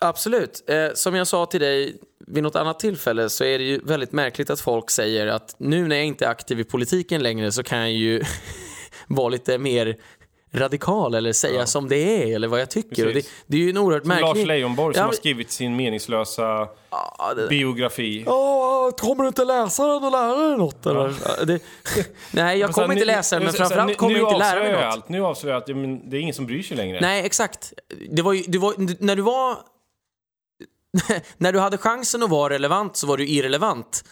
absolut. Eh, som jag sa till dig vid något annat tillfälle så är det ju väldigt märkligt att folk säger att nu när jag inte är aktiv i politiken längre så kan jag ju vara lite mer radikal eller säga som det är eller vad jag tycker. Det, det är ju en oerhört Som märklig... Lars Leijonborg som Ja, har men- skrivit sin meningslösa Ja, det- biografi. Ja, kommer du inte läsa den och lära dig något eller? Ja, det, nej, jag kommer inte läsa den men framförallt kommer jag inte lära mig något. Allt. Nu avslöjar jag att ja, men det är ingen som bryr sig längre. Nej, exakt. Det var ju, det var, när du var... när du hade chansen att vara relevant så var du irrelevant.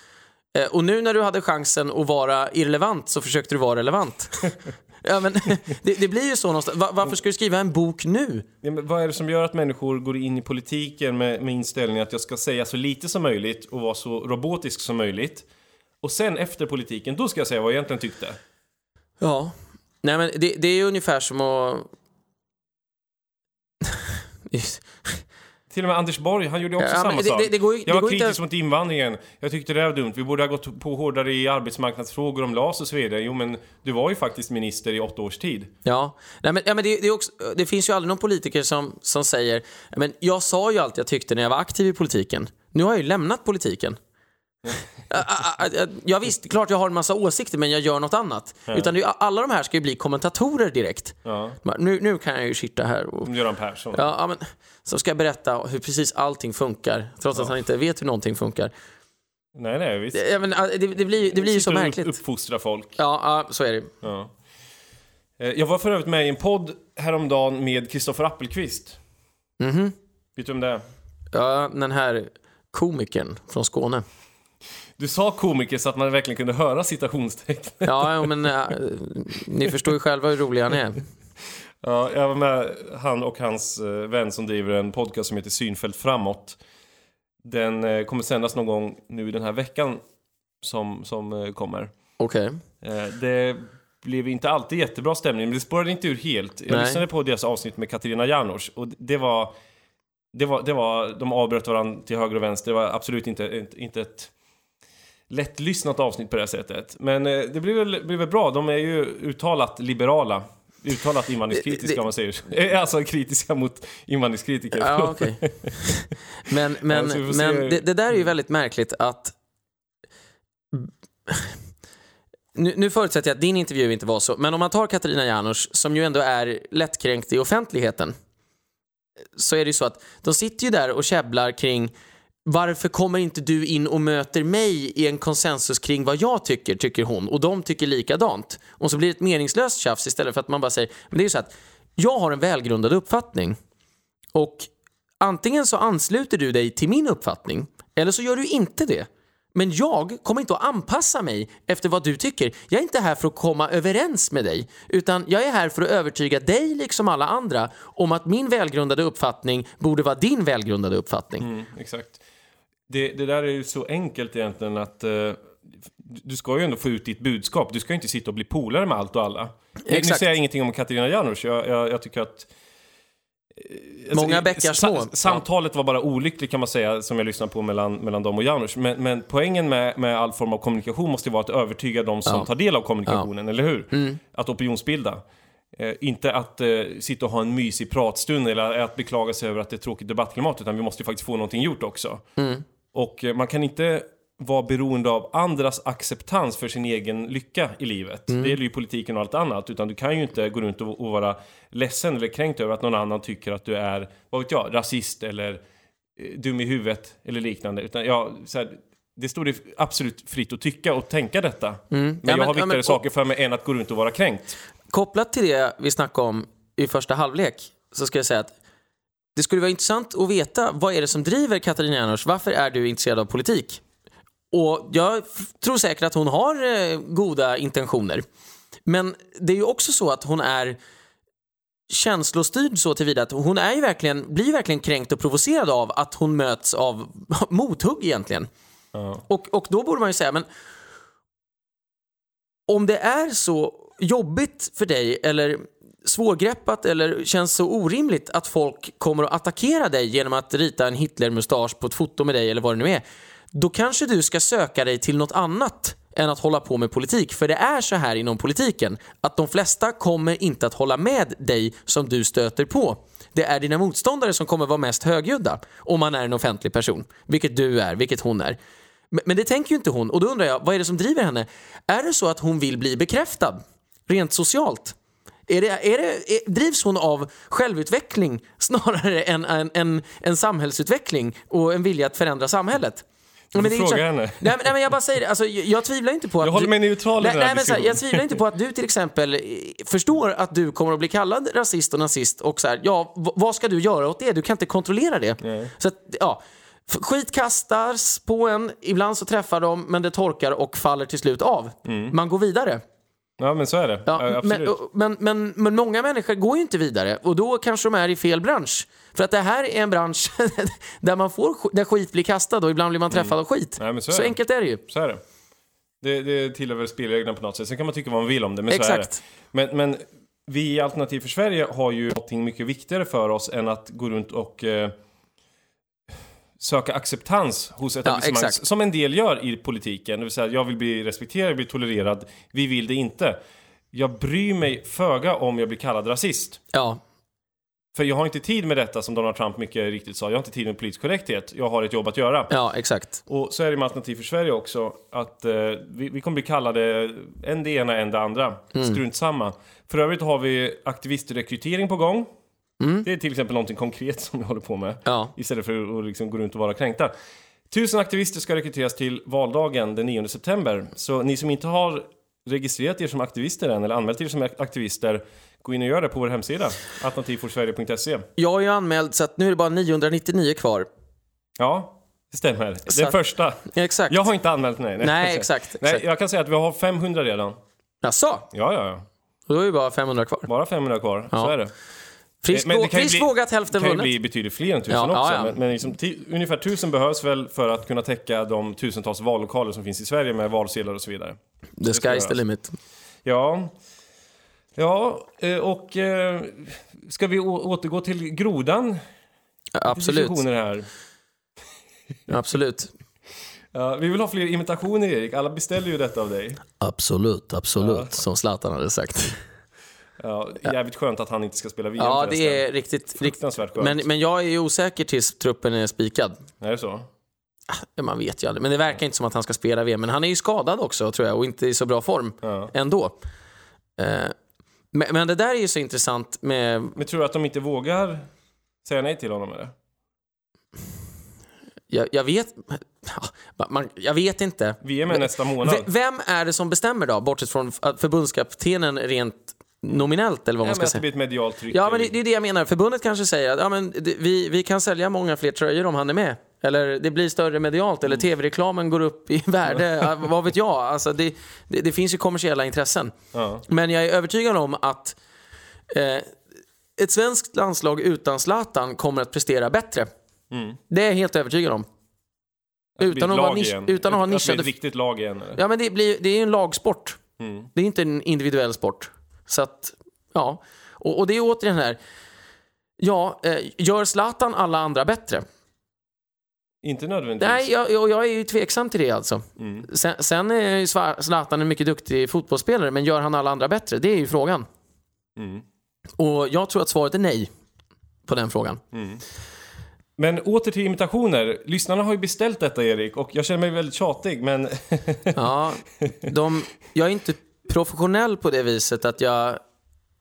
Eh, Och nu när du hade chansen att vara irrelevant så försökte du vara relevant. ja, men, det, det blir ju så någonstans. Va- varför ska du skriva en bok nu? Ja, vad är det som gör att människor går in i politiken med, med inställningen att jag ska säga så lite som möjligt och vara så robotisk som möjligt? Och sen efter politiken, då ska jag säga vad jag egentligen tyckte. Ja. Nej, men det, det är ungefär som att... Till och med Anders Borg, han gjorde också Ja, samma det- sak. det- det går jag var går inte- kritisk mot invandringen. Jag tyckte det var dumt. Vi borde ha gått på hårdare i arbetsmarknadsfrågor om LAS och så vidare. Jo, men du var ju faktiskt minister i åtta års tid. Ja, Nej, men, ja, men det, också, det finns ju aldrig någon politiker som, som säger men jag sa ju allt jag tyckte när jag var aktiv i politiken. Nu har jag ju lämnat politiken. Ja, ja, ja, ja, visst, klart jag har en massa åsikter men jag gör något annat. Utan det, är ju- alla de här ska ju bli kommentatorer direkt. Ja. Nu, nu kan jag ju sitta här och Göran Persson. Ja, ja, men, så ska jag berätta hur precis allting funkar, trots att han inte vet hur någonting funkar. Nej, nej, visst. Ja, men, ja, det, det blir, det blir ju så märkligt. uppfostra folk. Ja, ja, så är det. Ja. Eh, Jag var för övrigt med i en podd häromdagen med Kristoffer Appelqvist. Mhm. Vet du om det är? Ja, den här komikern från Skåne. Du sa komiker så att man verkligen kunde höra citationstecken. Ja, men äh, ni förstår ju själva hur rolig han är. Ja, jag var med han och hans eh, vän som driver en podcast som heter Synfält framåt. Den eh, kommer sändas någon gång nu den här veckan som, som kommer. Okej. Eh, det blev inte alltid jättebra stämning, men det spårade inte ur helt. Jag Nej. lyssnade på deras avsnitt med Katarina Janouch och det var, det var, det var... De avbröt varandra till höger och vänster. Det var absolut inte, inte ett lättlyssnat avsnitt på det här sättet. Men eh, det blev väl, blev väl bra. De är ju uttalat liberala. Uttalat invandringskritiska Det- om man säger så. Eh, Alltså kritiska mot invandringskritiker. Ja, okej. Men, men, Alltså, men det, det där är ju väldigt märkligt att... Nu, nu förutsätter jag att din intervju inte var så, men om man tar Katarina Janouch, som ju ändå är lättkränkt i offentligheten, så är det ju så att de sitter ju där och käbblar kring varför kommer inte du in och möter mig i en konsensus kring vad jag tycker, tycker hon, och de tycker likadant. Och så blir det ett meningslöst tjafs istället för att man bara säger, men det är ju så att jag har en välgrundad uppfattning och antingen så ansluter du dig till min uppfattning eller så gör du inte det. Men jag kommer inte att anpassa mig efter vad du tycker. Jag är inte här för att komma överens med dig, utan jag är här för att övertyga dig, liksom alla andra, om att min välgrundade uppfattning borde vara din välgrundade uppfattning. Mm, exakt. Det, det där är ju så enkelt egentligen att eh, du ska ju ändå få ut ditt budskap. Du ska ju inte sitta och bli polare med allt och alla. Nu Exakt. säger jag ingenting om Katarina Janouch. Jag, jag, jag tycker att... eh, alltså, Många bäckar små. Samtalet var bara olyckligt kan man säga, som jag lyssnade på mellan, mellan dem och Janouch. Men, men poängen med, med all form av kommunikation måste ju vara att övertyga de som Ja. tar del av kommunikationen, eller hur? Mm. Att opinionsbilda. Eh, inte att eh, sitta och ha en mysig pratstund eller att beklaga sig över att det är tråkigt debattklimat, utan vi måste ju faktiskt få någonting gjort också. Mm. Och eh, man kan inte vara beroende av andras acceptans för sin egen lycka i livet. Mm. Det gäller ju politiken och allt annat. Utan du kan ju inte gå runt och, och vara ledsen eller kränkt över att någon annan tycker att du är, vad vet jag, rasist eller eh, dum i huvudet eller liknande. Utan ja, så här, det står dig absolut fritt att tycka och tänka detta. Men Mm. Ja, jag men- har ja, viktigare men- saker för mig än att gå runt och vara kränkt. Kopplat till det vi snackade om i första halvlek så ska jag säga att det skulle vara intressant att veta vad är det som driver Katarina Janouch? Varför är du intresserad av politik? Och jag tror säkert att hon har eh, goda intentioner. Men det är ju också så att hon är känslostyrd så tillvida att hon är ju verkligen, blir verkligen kränkt och provocerad av att hon möts av mothugg egentligen. Och, och då borde man ju säga, men om det är så jobbigt för dig eller svårgreppat eller känns så orimligt att folk kommer att attackera dig genom att rita en Hitlermustasch på ett foto med dig eller vad det nu är. Då kanske du ska söka dig till något annat än att hålla på med politik. För det är så här inom politiken att de flesta kommer inte att hålla med dig som du stöter på. Det är dina motståndare som kommer vara mest högljudda om man är en offentlig person. Vilket du är, vilket hon är. Men, men det tänker ju inte hon och då undrar jag, vad är det som driver henne? Är det så att hon vill bli bekräftad? Rent socialt? Är det, är det, är, drivs hon av självutveckling snarare än en, en, en samhällsutveckling och en vilja att förändra samhället? Du får det fråga henne. Nej, men- nej men jag bara säger det, alltså, jag, jag tvivlar inte på att... Jag håller du- mig neutral i nej, den här nej, men så här, Jag tvivlar inte på att du till exempel förstår att du kommer att bli kallad rasist och nazist och så här, ja, vad ska du göra åt det? Du kan inte kontrollera det. Så att, ja, skit kastas på en, ibland så träffar de, men det torkar och faller till slut av. Man går vidare. Ja, men så är det. Ja, Ja, men, men, men, men många människor går ju inte vidare och då kanske de är i fel bransch. För att det här är en bransch där, man får, där skit blir kastad och ibland blir man träffad av skit. Mm. Nej, så så är enkelt är det ju. Så är det. Det, det tillhör väl spelreglerna på något sätt. Sen kan man tycka vad man vill om det, men så är Exakt. det. Men, men vi i Alternativ för Sverige har ju någonting mycket viktigare för oss än att gå runt och eh, söka acceptans hos etablissemang. exakt. som en del gör i politiken. Det vill säga, jag vill bli respekterad, jag vill bli tolererad. Vi vill det inte. Jag bryr mig föga om jag blir kallad rasist. Ja, För jag har inte tid med detta som Donald Trump mycket riktigt sa. Jag har inte tid med politisk korrekthet. Jag har ett jobb att göra. ja exakt. Och så är det med Alternativ för Sverige också, att eh, vi, vi kommer bli kallade en det ena, en det andra. Mm. Strunt samma. För övrigt har vi aktivistrekrytering på gång. Det är till exempel någonting konkret som vi håller på med. Mm. Ja. Istället för att liksom gå runt och vara kränkta. Tusen aktivister ska rekryteras till valdagen den 9 september. Så ni som inte har registrerat er som aktivister än, eller anmält er som aktivister, gå in och gör det på vår hemsida, alternativforsverige.se. Jag är ju anmäld så att nu är det bara 999 kvar. Ja, det stämmer. Så Den första. Exakt. Jag har inte anmält mig. Nej, exakt, Nej, exakt. jag kan säga att vi har 500 redan. Jaså? Ja, ja, ja. Då är det bara 500 kvar. Bara 500 kvar. Ja. Så är det. Friskt, bli- vågat, hälften Det kan ju vunnet. bli betydligt fler än tusen Ja, också. ja, ja. Men, men liksom, ungefär tusen behövs väl för att kunna täcka de tusentals vallokaler som finns i Sverige med valsedlar och så vidare. The ska sky's the limit. Ja, ja eh, och eh, ska vi återgå till grodan? Ja, Absolut. Här. Absolut. Ja, vi vill ha fler imitationer Erik, alla beställer ju detta av dig. Absolut, absolut. Som Zlatan hade sagt. Ja, jävligt skönt att han inte ska spela VM Ja, förresten. det är riktigt... riktigt. Fruktansvärt skönt. Men, men jag är ju osäker tills truppen är spikad. Är det så? Ja, Man vet ju aldrig. Men det verkar inte som att han ska spela VM. Men han är ju skadad också tror jag och inte i så bra form Ja. ändå. Eh, men, men det där är ju så intressant med... Men tror du att de inte vågar säga nej till honom eller? Jag, jag vet... Man, jag vet inte. VM är nästa månad. Vem är det som bestämmer då? Bortsett från förbundskaptenen rent nominellt eller vad Ja, man ska att det säga. blir ett medialt tryck. Ja, men det, det är det jag menar. Förbundet kanske säger att ja, men det, vi, vi kan sälja många fler tröjor om han är med. Eller det blir större medialt, eller tv-reklamen går upp i värde. Ja, vad vet jag? Alltså, det, det, det finns ju kommersiella intressen. Ja. Men jag är övertygad om att eh, ett svenskt landslag utan Zlatan kommer att prestera bättre. Det är jag helt övertygad om. det Utan att, vara nisch, utan att ha Att det blir nischade... ett riktigt lag igen eller? Ja, men det, blir, det är ju en lagsport. Mm. Det är inte en individuell sport. Så att, ja. Och, och det är återigen här. Ja, eh, gör Zlatan alla andra bättre? Inte nödvändigtvis. Nej, jag, och jag är ju tveksam till det alltså. Mm. Sen, sen är ju Zlatan en mycket duktig fotbollsspelare, men gör han alla andra bättre? Det är ju frågan. Mm. Och jag tror att svaret är nej på den frågan. Men åter till imitationer. Lyssnarna har ju beställt detta Erik och jag känner mig väldigt tjatig men Ja, de, jag är inte professionell på det viset att jag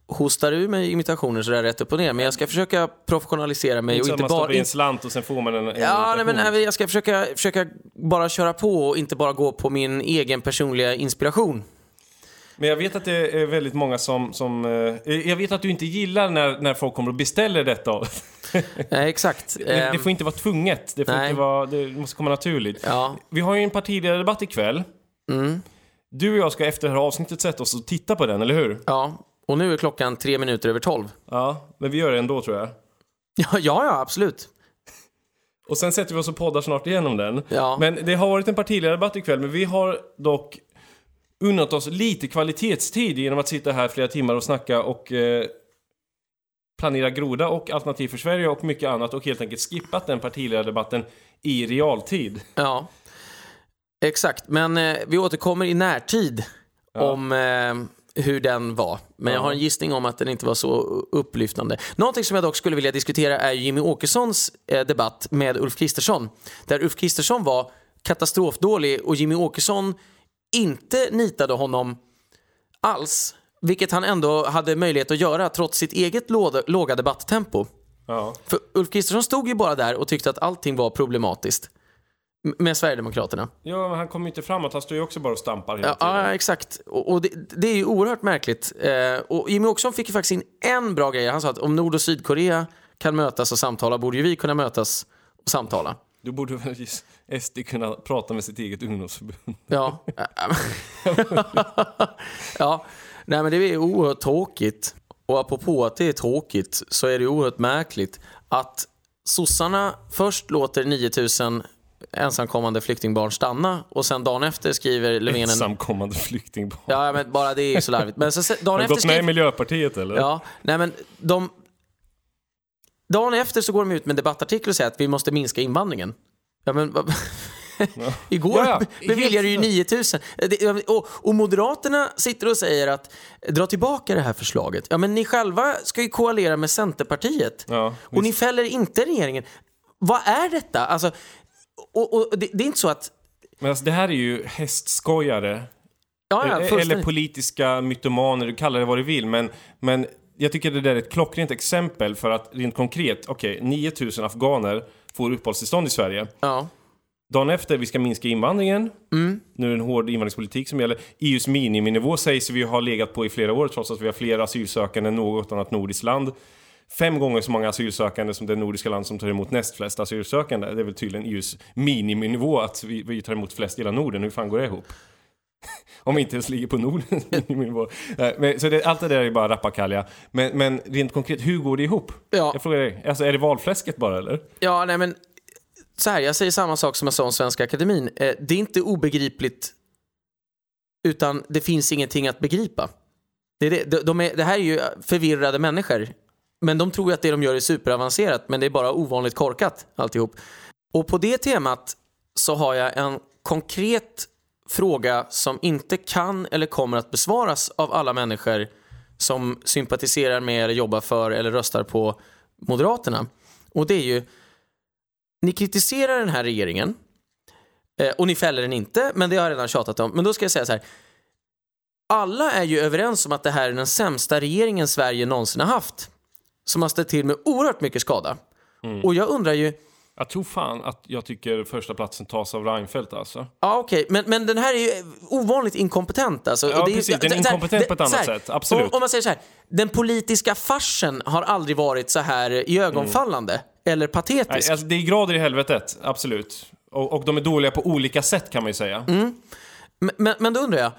hostar ur mig imitationer sådär rätt upp och ner. Men jag ska försöka professionalisera mig och så att inte man bara... stoppar in slant och sen får man en, en Ja, nej, men jag ska försöka, försöka bara köra på och inte bara gå på min egen personliga inspiration. Men jag vet att det är väldigt många som... som eh, jag vet att du inte gillar när, när folk kommer och beställer detta. Nej, exakt. Det, det Ehm, får inte vara tvunget. Det, får nej. inte vara, det måste komma naturligt. Ja, Vi har ju en partiledardebatt ikväll. mm, Du och jag ska efter det här avsnittet sätta oss och titta på den, eller hur? ja. Och nu är klockan tre minuter över tolv. Ja, men vi gör det ändå tror jag. Ja, ja, ja absolut. Och sen sätter vi oss och poddar snart igenom den. Ja. Men det har varit en partiledardebatt ikväll, men vi har dock unnat oss lite kvalitetstid genom att sitta här flera timmar och snacka och eh, planera Groda och Alternativ för Sverige och mycket annat och helt enkelt skippat den partiledardebatten i realtid. Ja, exakt. Men eh, vi återkommer i närtid om eh, hur den var. Men jag har en gissning om att den inte var så upplyftande. Någonting som jag dock skulle vilja diskutera är Jimmy Åkessons eh, debatt med Ulf Kristersson. Där Ulf Kristersson var katastrofdålig och Jimmy Åkesson inte nitade honom alls. Vilket han ändå hade möjlighet att göra trots sitt eget låga, låga debatttempo. Ja. För Ulf Kristersson stod ju bara där och tyckte att allting var problematiskt. Med Sverigedemokraterna. Ja, men han kommer ju inte framåt. Han står ju också bara och stampar hela Ja, tiden. ja exakt. Och, och det, det är ju oerhört märkligt. Eh, och Jimmy Åkesson fick ju faktiskt in en bra grej. Han sa att om Nord och Sydkorea kan mötas och samtala borde ju vi kunna mötas och samtala. Då borde väl SD kunna prata med sitt eget ungdomsförbund. Ja. ja. Nej men det är oerhört tråkigt. Och apropå att det är tråkigt så är det oerhört märkligt att sossarna först låter 9000 ensamkommande flyktingbarn stanna och sen dagen efter skriver Löfven en... Ensamkommande flyktingbarn. Ja men bara det är ju så larvigt. Men så, dagen Har du gått med i skriver... Miljöpartiet eller? Ja, nej men de... Dagen efter så går de ut med en debattartikel och säger att vi måste minska invandringen. Ja, men, Igår Ja, ja. beviljade ju Helt- 9000. Det- Och, och Moderaterna sitter och säger att dra tillbaka det här förslaget. Ja, men ni själva ska ju koalera med Centerpartiet. Ja, och ni fäller inte regeringen. Vad är detta? Alltså, och, och det, det är inte så att... Men alltså, det här är ju hästskojare. Ja, ja, eller fullständigt. politiska mytomaner, du kallar det vad du vill. Men, men jag tycker det där är ett klockrent exempel för att rent konkret, okej, 9000 afghaner får uppehållstillstånd i Sverige. Ja. Dagen efter, vi ska minska invandringen. Nu är det en hård invandringspolitik som gäller. EUs miniminivå sägs vi ha legat på i flera år trots att vi har fler asylsökande än något annat nordiskt land. Fem gånger så många asylsökande som det nordiska land som tar emot näst flest asylsökande. Det är väl tydligen EUs miniminivå att vi, vi tar emot flest i hela Norden. Hur fan går det ihop? Om vi inte ens ligger på Nordens miniminivå. Men, så det, allt det där är bara rappakalja. Men, men rent konkret, hur går det ihop? Ja. Jag frågar dig, alltså, är det valfläsket bara eller? Ja, nej men så här, jag säger samma sak som jag sa om Svenska Akademin. Eh, det är inte obegripligt, utan det finns ingenting att begripa. Det, är det, de, de är, det här är ju förvirrade människor, men de tror ju att det de gör är superavancerat, men det är bara ovanligt korkat alltihop. Och på det temat så har jag en konkret fråga som inte kan eller kommer att besvaras av alla människor som sympatiserar med eller jobbar för eller röstar på Moderaterna. Och det är ju, ni kritiserar den här regeringen eh, och ni fäller den inte, men det har jag redan tjatat om. Men då ska jag säga så här. Alla är ju överens om att det här är den sämsta regeringen Sverige någonsin har haft. Som har ställt till med oerhört mycket skada. Och jag undrar ju, Jag tror fan att jag tycker första platsen tas av Reinfeldt alltså. Ja, okej, men, men den här är ju ovanligt inkompetent. Alltså. Ja, är, precis. Den är så här, inkompetent på ett annat här, sätt. Absolut. Om, om man säger så här, den politiska farsen har aldrig varit så här iögonfallande eller patetisk. Nej, alltså, det är grader i helvetet, absolut. Och, och de är dåliga på olika sätt kan man ju säga. Men, men, men då undrar jag,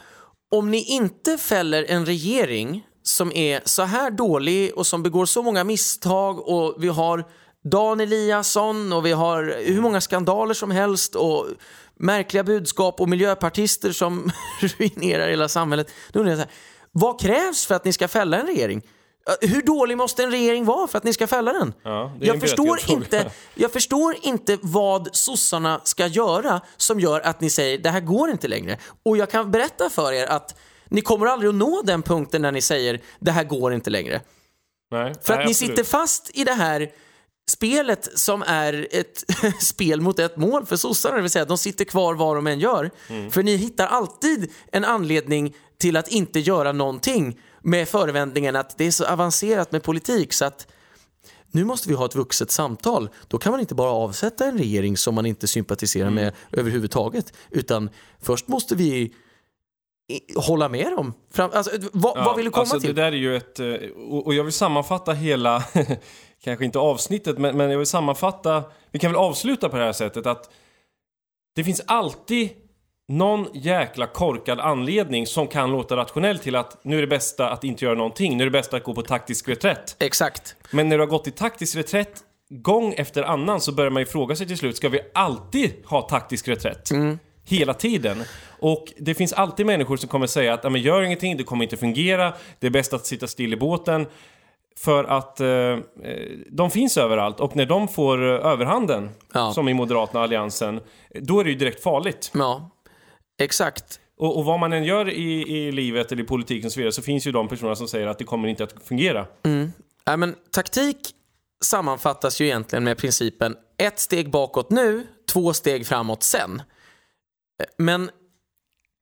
om ni inte fäller en regering som är så här dålig och som begår så många misstag och vi har Dan Eliasson och vi har hur många skandaler som helst och märkliga budskap och miljöpartister som ruinerar hela samhället. Då undrar jag så här, vad krävs för att ni ska fälla en regering? Hur dålig måste en regering vara för att ni ska fälla den? Ja, jag, förstår inte, jag förstår inte vad sossarna ska göra som gör att ni säger det här går inte längre. Och jag kan berätta för er att ni kommer aldrig att nå den punkten när ni säger det här går inte längre. Nej, För nej, att ni absolut. sitter fast i det här spelet som är ett spel mot ett mål för sossarna, det vill säga de sitter kvar vad de än gör. Mm. För ni hittar alltid en anledning till att inte göra någonting med förevändningen att det är så avancerat med politik så att nu måste vi ha ett vuxet samtal. Då kan man inte bara avsätta en regering som man inte sympatiserar Mm. med överhuvudtaget, utan först måste vi hålla med dem. Fram, alltså, vad, vad vill du komma alltså, till? Det där är ju ett... eh, Och, jag vill sammanfatta hela... kanske inte avsnittet, men, men jag vill sammanfatta... Vi kan väl avsluta på det här sättet att... Det finns alltid någon jäkla korkad anledning som kan låta rationell till att nu är det bästa att inte göra någonting, nu är det bästa att gå på taktisk reträtt. Exakt. Men när du har gått i taktisk reträtt gång efter annan så börjar man ju fråga sig till slut, ska vi alltid ha taktisk reträtt? Hela tiden. Och det finns alltid människor som kommer säga att "Ja, men gör ingenting, det kommer inte fungera, det är bäst att sitta still i båten. För att eh, eh, de finns överallt och när de får eh, överhanden, Ja. som i Moderaterna och Alliansen, då är det ju direkt farligt. Ja, exakt. Och, och vad man än gör i, i livet eller i politiken och så vidare så finns ju de personer som säger att det kommer inte att fungera. Nej, men taktik sammanfattas ju egentligen med principen ett steg bakåt nu, två steg framåt sen. Men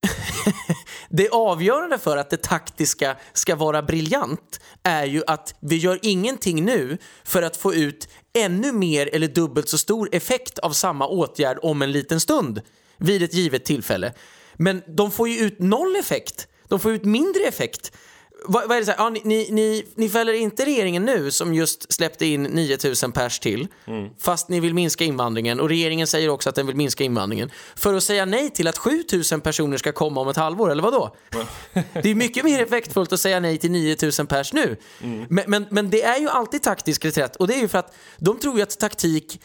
det avgörande för att det taktiska ska vara briljant är ju att vi gör ingenting nu för att få ut ännu mer eller dubbelt så stor effekt av samma åtgärd om en liten stund vid ett givet tillfälle. Men de får ju ut noll effekt. De får ut mindre effekt. Vad, vad är det så här, ja, ni, ni, ni, ni fäller inte regeringen nu som just släppte in 9000 pers till fast ni vill minska invandringen och regeringen säger också att den vill minska invandringen för att säga nej till att 7000 personer ska komma om ett halvår eller vad då? Det är mycket mer effektfullt att säga nej till 9000 pers nu. Men, men, men det är ju alltid taktisk reträtt och det är ju för att de tror ju att taktik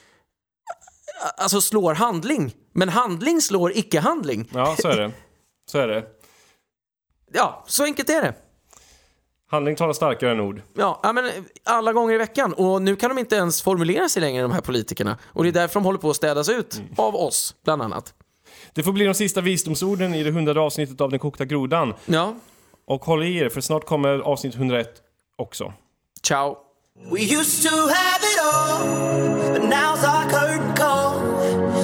alltså slår handling. Men handling slår icke-handling. Ja, så är det. Så är det. Ja, så enkelt är det. Handling talar starkare än ord. Ja, men alla gånger i veckan. Och nu kan de inte ens formulera sig längre, de här politikerna. Och det är därför de håller på att städas ut. Av oss, bland annat. Det får bli de sista visdomsorden i det hundrade avsnittet av Den kokta grodan. Ja, Och håll i er, för snart kommer avsnitt 101 också. ciao. We used to have it all, but now's our curtain call.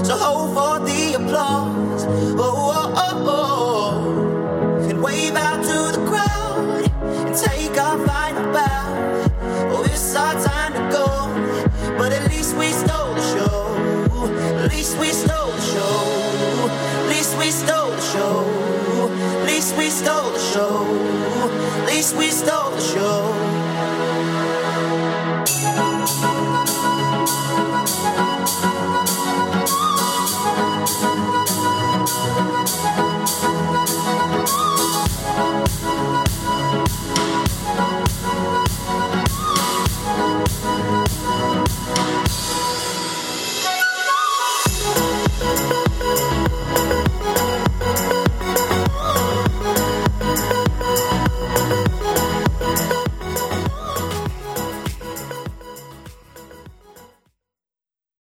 So hold for the applause. Oh, oh, oh, oh. And wave out can't find a bow. Oh, it's our time to go. But at least we stole the show. At least we stole the show. At least we stole the show. At least we stole the show. At least we stole the show.